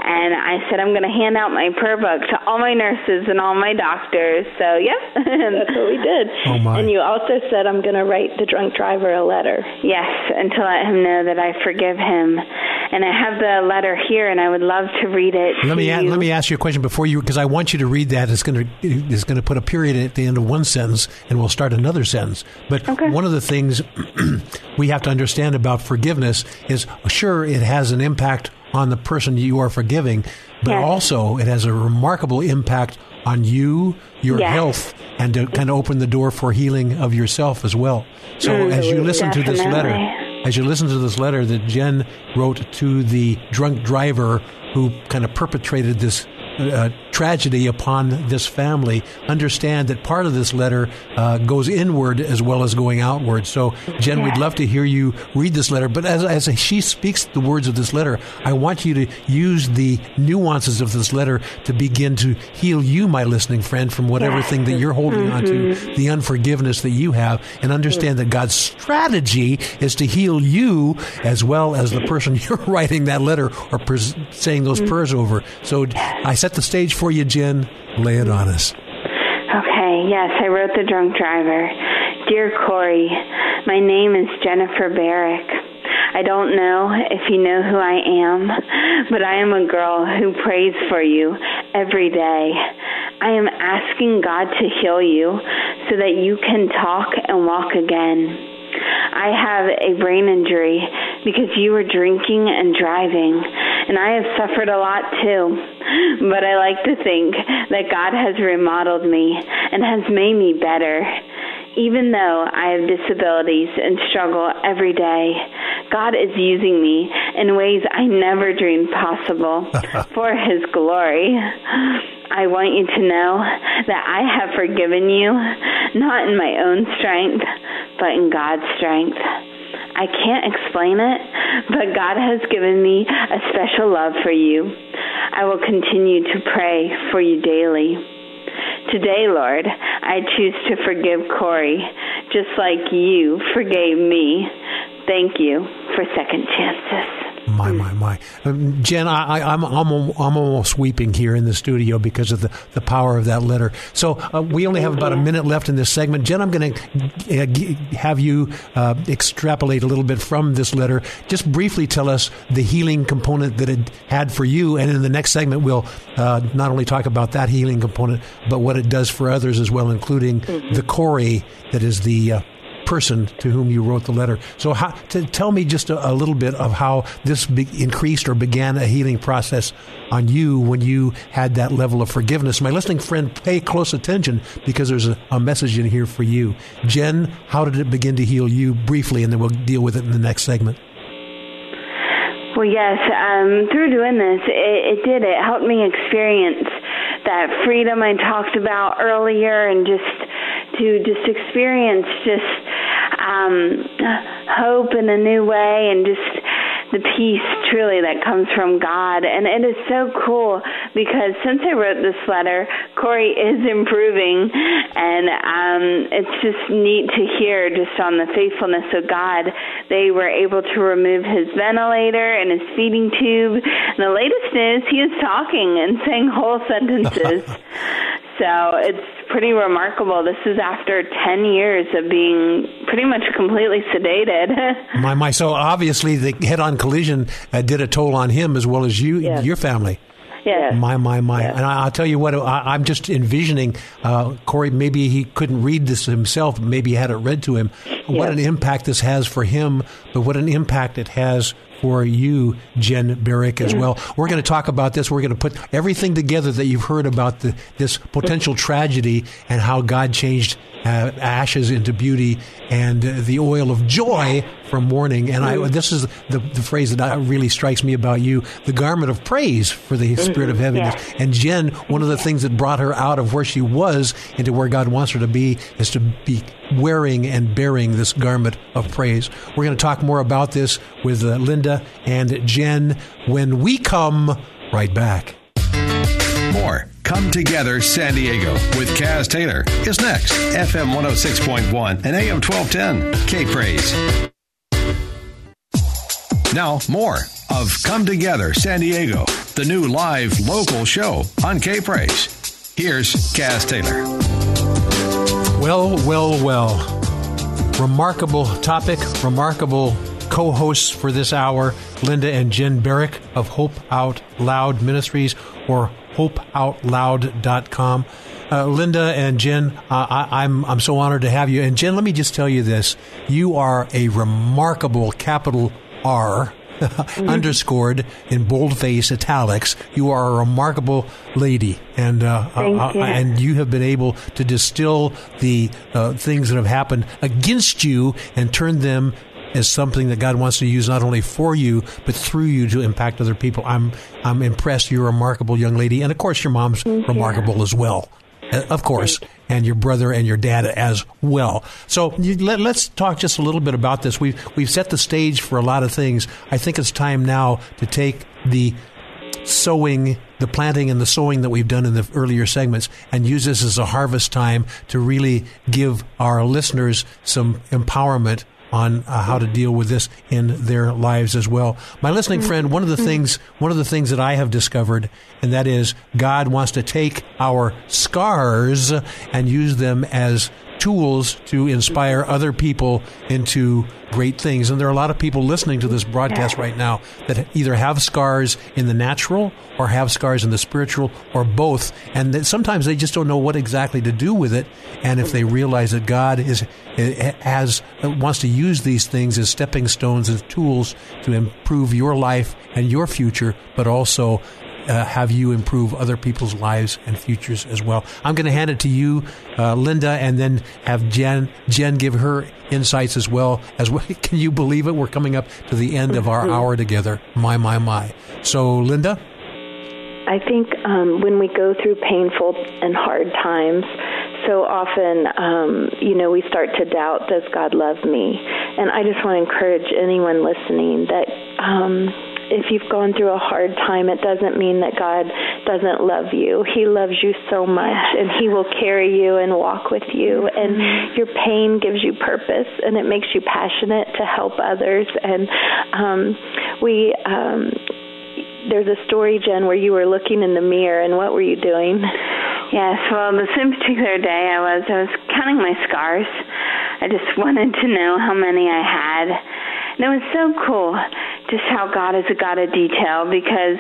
and I said I'm going to hand out my prayer book to all my nurses and all my doctors. So, yep, <laughs>
that's what we did.
Oh my.
And you also said I'm going to write the drunk driver a letter.
Yes, and to let him know that I forgive him. And I have the letter here, and I would love to read it.
Let me let me ask you a question before you, because I want you to read that. It's going to it's going to put a period at the end of one sentence, and we'll start another sentence. But
okay.
one of the things <clears throat> we have to understand about forgiveness is, sure, it has an impact on the person you are forgiving, but yes. also it has a remarkable impact on you, your yes. health, and to kind of open the door for healing of yourself as well. So
mm,
as you listen
definitely.
to this letter, as you listen to this letter that Jen wrote to the drunk driver who kind of perpetrated this uh, tragedy upon this family, understand that part of this letter uh, goes inward as well as going outward. So, Jen, we'd love to hear you read this letter. But as, as she speaks the words of this letter, I want you to use the nuances of this letter to begin to heal you, my listening friend, from whatever thing that you're holding on to,
Mhm.
the unforgiveness that you have, and understand that God's strategy is to heal you as well as the person <laughs> you're writing that letter or pres- saying those prayers over. So I set the stage for you, Jen. Lay it on us.
Okay, yes, I wrote The Drunk Driver. Dear Corey, my name is Jennifer Barrick. I don't know if you know who I am, but I am a girl who prays for you every day. I am asking God to heal you so that you can talk and walk again. I have a brain injury because you were drinking and driving, and I have suffered a lot too. But I like to think that God has remodeled me and has made me better. Even though I have disabilities and struggle every day, God is using me in ways I never dreamed possible <laughs> for His glory. I want you to know that I have forgiven you, not in my own strength, but in God's strength. I can't explain it, but God has given me a special love for you. I will continue to pray for you daily. Today, Lord, I choose to forgive Corey just like you forgave me. Thank you for second chances.
My, my, my. Um, Jen, I, I, I'm, I'm, I'm almost weeping here in the studio because of the, the power of that letter. So uh, we only have about a minute left in this segment. Jen, I'm going to uh, g- have you uh, extrapolate a little bit from this letter. Just briefly tell us the healing component that it had for you. And in the next segment, we'll uh, not only talk about that healing component, but what it does for others as well, including the Corey that is the uh, person to whom you wrote the letter. So, how, to tell me just a, a little bit of how this be, increased or began a healing process on you when you had that level of forgiveness. My listening friend, pay close attention because there's a, a message in here for you. Jen, how did it begin to heal you briefly, and then we'll deal with it in the next segment.
Well, yes, um, through doing this, it, it did. It helped me experience that freedom I talked about earlier and just to just experience just um, hope in a new way and just the peace truly that comes from God. And it is so cool because since I wrote this letter, Corey is <laughs> improving, and um, it's just neat to hear just on the faithfulness of God. They were able to remove his ventilator and his feeding tube. And the latest news, he is talking and saying whole sentences. <laughs> so it's pretty remarkable. This is after 10 years of being pretty much completely sedated. <laughs>
My, my. So obviously, the head-on collision uh, did a toll on him as well as you, your family.
Yes.
My, my, my. And I, I'll tell you what, I, I'm just envisioning uh, Corey, maybe he couldn't read this himself, maybe he had it read to him. What an impact this has for him, but what an impact it has for you, Jen Barrick, as well. We're going to talk about this. We're going to put everything together that you've heard about the, this potential tragedy and how God changed uh, ashes into beauty and uh, the oil of joy from mourning. And I, this is the, the phrase that really strikes me about you the garment of praise for the spirit of heaviness. And Jen, one of the things that brought her out of where she was into where God wants her to be is to be wearing and bearing this garment of praise. We're going to talk more about this with uh, Linda and Jen when we come right back.
More Come Together San Diego with Kaz Taylor is next. FM 106.1 and AM 1210. K Praise. Now, more of Come Together San Diego, the new live local show on K Praise. Here's Kaz Taylor.
Well, well, well. Remarkable topic, remarkable co hosts for this hour Linda and Jen Barrick of Hope Out Loud Ministries or hopeoutloud.com. Uh, Linda and Jen, uh, I, I'm I'm so honored to have you. And Jen, let me just tell you this: you are a remarkable capital R. <laughs> underscored in boldface italics. You are a remarkable lady, and uh,
Thank
uh,
you.
and you have been able to distill the uh, things that have happened against you and turn them is something that God wants to use not only for you but through you to impact other people. I'm I'm impressed. You're a remarkable young lady, and of course, your mom's remarkable as well. Uh, Of course, and your brother and your dad as well. So let, let's talk just a little bit about this. We've we've set the stage for a lot of things. I think it's time now to take the sowing, the planting and the sowing that we've done in the earlier segments and use this as a harvest time to really give our listeners some empowerment on uh, how to deal with this in their lives as well. My listening friend, one of the things, one of the things that I have discovered, and that is God wants to take our scars and use them as tools to inspire other people into great things. And there are a lot of people listening to this broadcast right now that either have scars in the natural or have scars in the spiritual or both. And that sometimes they just don't know what exactly to do with it. And if they realize that God is eh, eh, has eh, wants to use these things as stepping stones as tools to improve your life and your future, but also uh, have you improve other people's lives and futures as well. I'm going to hand it to you, uh, Linda, and then have Jen Jen give her insights as well. As well, <laughs> can you believe it? We're coming up to the end of our <laughs> hour together. My my my. So, Linda.
I think um, when we go through painful and hard times, so often, um, you know, we start to doubt, does God love me? And I just want to encourage anyone listening that um, if you've gone through a hard time, it doesn't mean that God doesn't love you. He loves you so much, and He will carry you and walk with you. And your pain gives you purpose, and it makes you passionate to help others. And um, we, um, there's a story, Jen, where you were looking in the mirror, and what were you doing?
Yes, well, the same particular day I was I was counting my scars. I just wanted to know how many I had. And it was so cool just how God is a God of detail because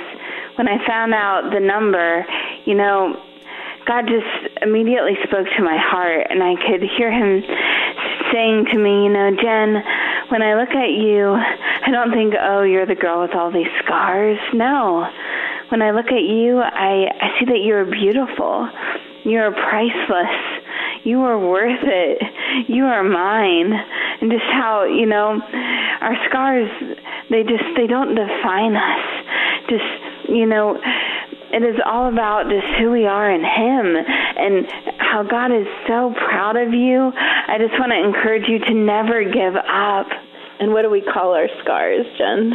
when I found out the number, you know, God just immediately spoke to my heart and I could hear him saying to me, you know, Jen, when I look at you, I don't think, oh, you're the girl with all these scars. No when I look at you, I, I see that you're beautiful. You're priceless. You are worth it. You are mine. And just how, you know, our scars, they just, they don't define us. Just, you know, it is all about just who we are in Him and how God is so proud of you. I just want to encourage you to never give up.
And what do we call our scars, Jen?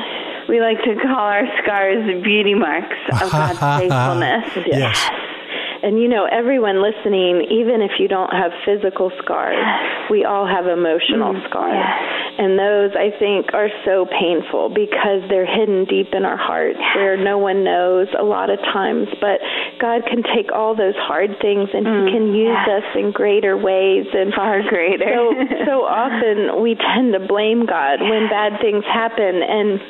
We like to call our scars beauty marks of God's <laughs> faithfulness.
Yes.
And you know, everyone listening, even if you don't have physical scars, we all have emotional
Mm,
scars. And those, I think, are so painful because they're hidden deep in our hearts where no one knows a lot of times. But God can take all those hard things and He can use us in greater ways and
Mm, far greater.
So, so <laughs> often we tend to blame God when bad things happen and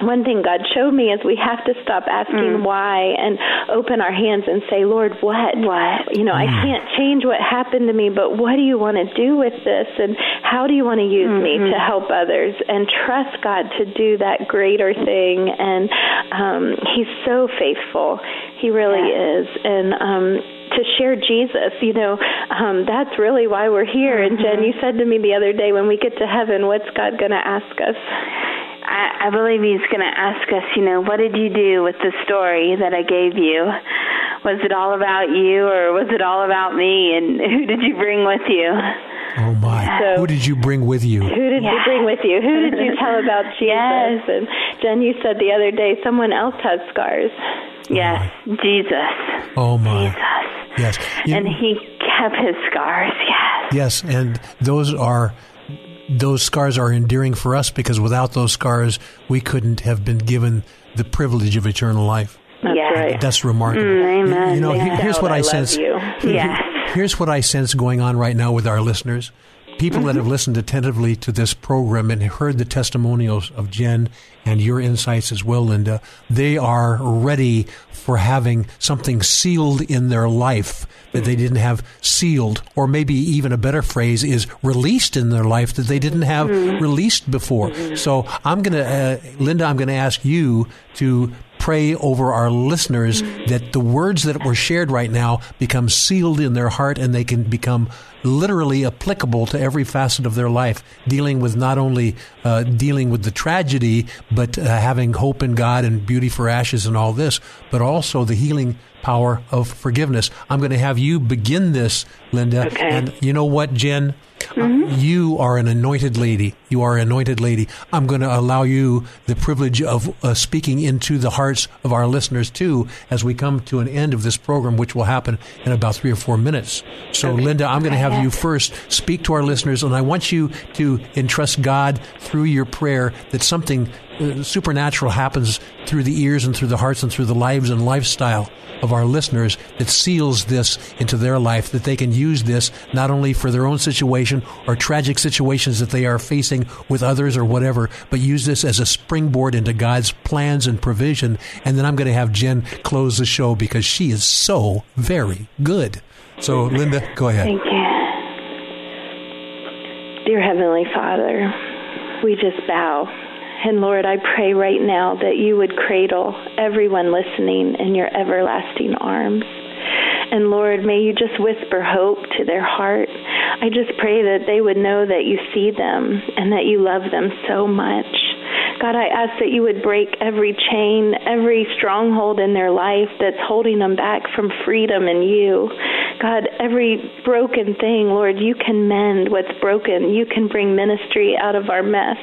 one thing God showed me is we have to stop asking
Mm.
why and open our hands and say, Lord, what?
What?
You know, I can't change what happened to me, but what do you want to do with this? And how do you want to use me
Mm-hmm.
to help others? And trust God to do that greater thing. And um, He's so faithful. He really is. And um, to share Jesus, you know, um, that's really why we're here. And Jen, you said to me the other day, when we get to heaven, what's God going to ask us?
I, I believe he's going to ask us, you know, what did you do with the story that I gave you? Was it all about you or was it all about me? And <laughs> who did you bring with you?
Oh my!
So-
Who did you bring with you?
Who did you bring with you? Who did you <laughs> tell about Jesus?
Yes.
And Jen, you said the other day someone else has scars.
Oh, yes, Jesus.
Oh my!
Jesus.
Yes. You-
And he kept his scars, yes.
Yes, and those are those scars are endearing for us because without those scars, we couldn't have been given the privilege of eternal life.
That's
Yes.
right.
That's remarkable.
Mm, amen.
You know,
Yeah.
here's what
I
I,
love
sense.
you.
Yes.
Here's what I sense going on right now with our listeners. People that have listened attentively to this program and heard the testimonials of Jen and your insights as well, Linda, they are ready for having something sealed in their life that they didn't have sealed, or maybe even a better phrase is released in their life that they didn't have released before. So I'm going to, uh, Linda, I'm going to ask you to pray over our listeners that the words that were shared right now become sealed in their heart and they can become literally applicable to every facet of their life, dealing with not only uh, dealing with the tragedy, but uh, having hope in God and beauty for ashes and all this, but also the healing power of forgiveness. I'm going to have you begin this, Linda.
Okay.
And you know what, Jen? Uh, you are an anointed lady. You are an anointed lady. I'm going to allow you the privilege of uh, speaking into the hearts of our listeners too as we come to an end of this program, which will happen in about three or four minutes. So, Linda, I'm going to have you first speak to our listeners, and I want you to entrust God through your prayer that something uh, supernatural happens through the ears and through the hearts and through the lives and lifestyle of our listeners that seals this into their life, that they can use this not only for their own situation or tragic situations that they are facing with others or whatever, but use this as a springboard into God's plans and provision. And then I'm going to have Jen close the show because she is so very good. So, Linda, go ahead.
Thank you. Dear Heavenly Father, we just bow. And Lord, I pray right now that you would cradle everyone listening in your everlasting arms. And Lord, may you just whisper hope to their heart. I just pray that they would know that you see them and that you love them so much. God, I ask that you would break every chain, every stronghold in their life that's holding them back from freedom in you. God, every broken thing, Lord, you can mend what's broken. You can bring ministry out of our mess.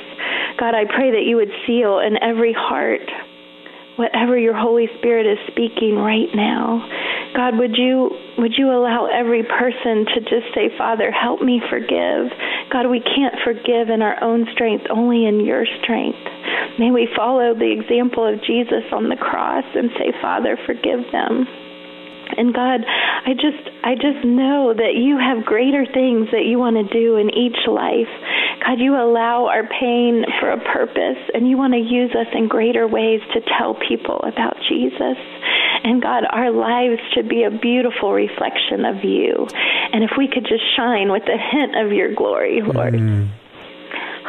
God, I pray that you would seal in every heart whatever your Holy Spirit is speaking right now. God, would you would you allow every person to just say, Father, help me forgive. God, we can't forgive in our own strength, only in your strength. May we follow the example of Jesus on the cross and say, Father, forgive them. And God, I just I just know that you have greater things that you want to do in each life. God, you allow our pain for a purpose and you want to use us in greater ways to tell people about Jesus. And God, our lives should be a beautiful reflection of you. And if we could just shine with a hint of your glory, Lord.
Mm.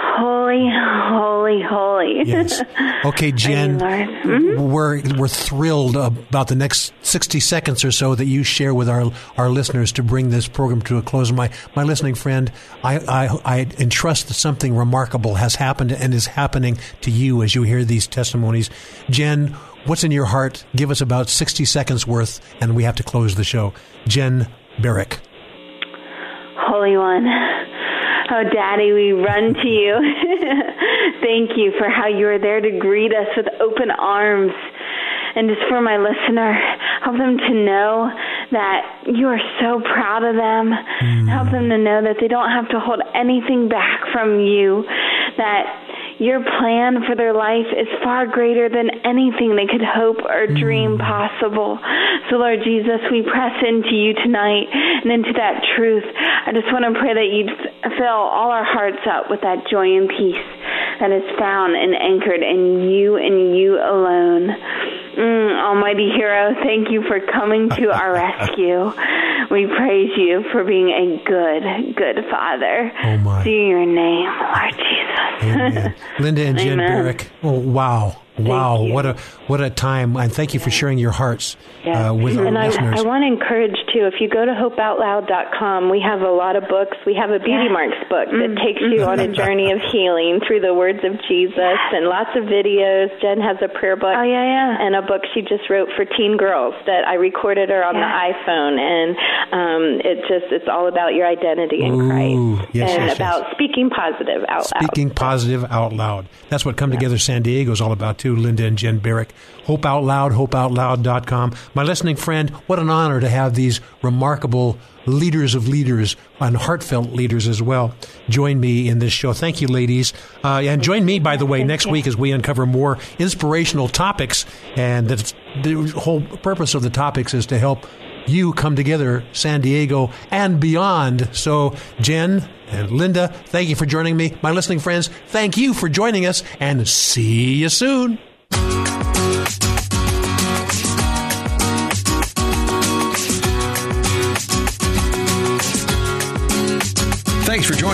Holy, holy, holy.
Yes. <laughs> Okay, Jen.
Mhm.
we're we're thrilled about the next sixty seconds or so that you share with our our listeners to bring this program to a close. My my listening friend, I I, I entrust that something remarkable has happened and is happening to you as you hear these testimonies. Jen, what's in your heart? Give us about sixty seconds worth, and we have to close the show. Jen Barrick.
Holy One. Oh, Daddy, we run to you. <laughs> Thank you for how you are there to greet us with open arms. And just for my listener, help them to know that you are so proud of them. Hmm. Help them to know that they don't have to hold anything back from you, that your plan for their life is far greater than anything they could hope or mm. dream possible. So, Lord Jesus, we press into you tonight and into that truth. I just want to pray that you'd fill all our hearts up with that joy and peace that is found and anchored in you and you alone. Mm, Almighty Hero, thank you for coming to our <laughs> rescue. We praise you for being a good, good Father.
Oh, my.
Do your name, Lord Jesus.
Amen. <laughs> Linda and Jen
Amen.
Barrick. Oh wow. Wow, what a what a time! And thank you for sharing your hearts uh, with our
and I,
listeners.
I want to encourage too. If you go to hopeoutloud.com, we have a lot of books. We have a Beauty Marks book that takes you on a <laughs> journey of healing through the words of Jesus, and lots of videos. Jen has a prayer book.
Oh, yeah, yeah.
And a book she just wrote for teen girls that I recorded her on the iPhone, and um, it just it's all about your identity in
Ooh,
Christ
yes,
and
yes, yes.
about speaking positive out loud.
Speaking positive out loud. That's what Come Together San Diego is all about, too. Linda and Jen Barrick. Hope Out Loud, hopeoutloud.com. My listening friend, what an honor to have these remarkable leaders of leaders and heartfelt leaders as well join me in this show. Thank you, ladies. Uh, and join me, by the way, next week as we uncover more inspirational topics. And the whole purpose of the topics is to help you come together, San Diego and beyond. So, Jen and Linda, thank you for joining me. My listening friends, thank you for joining us, and see you soon.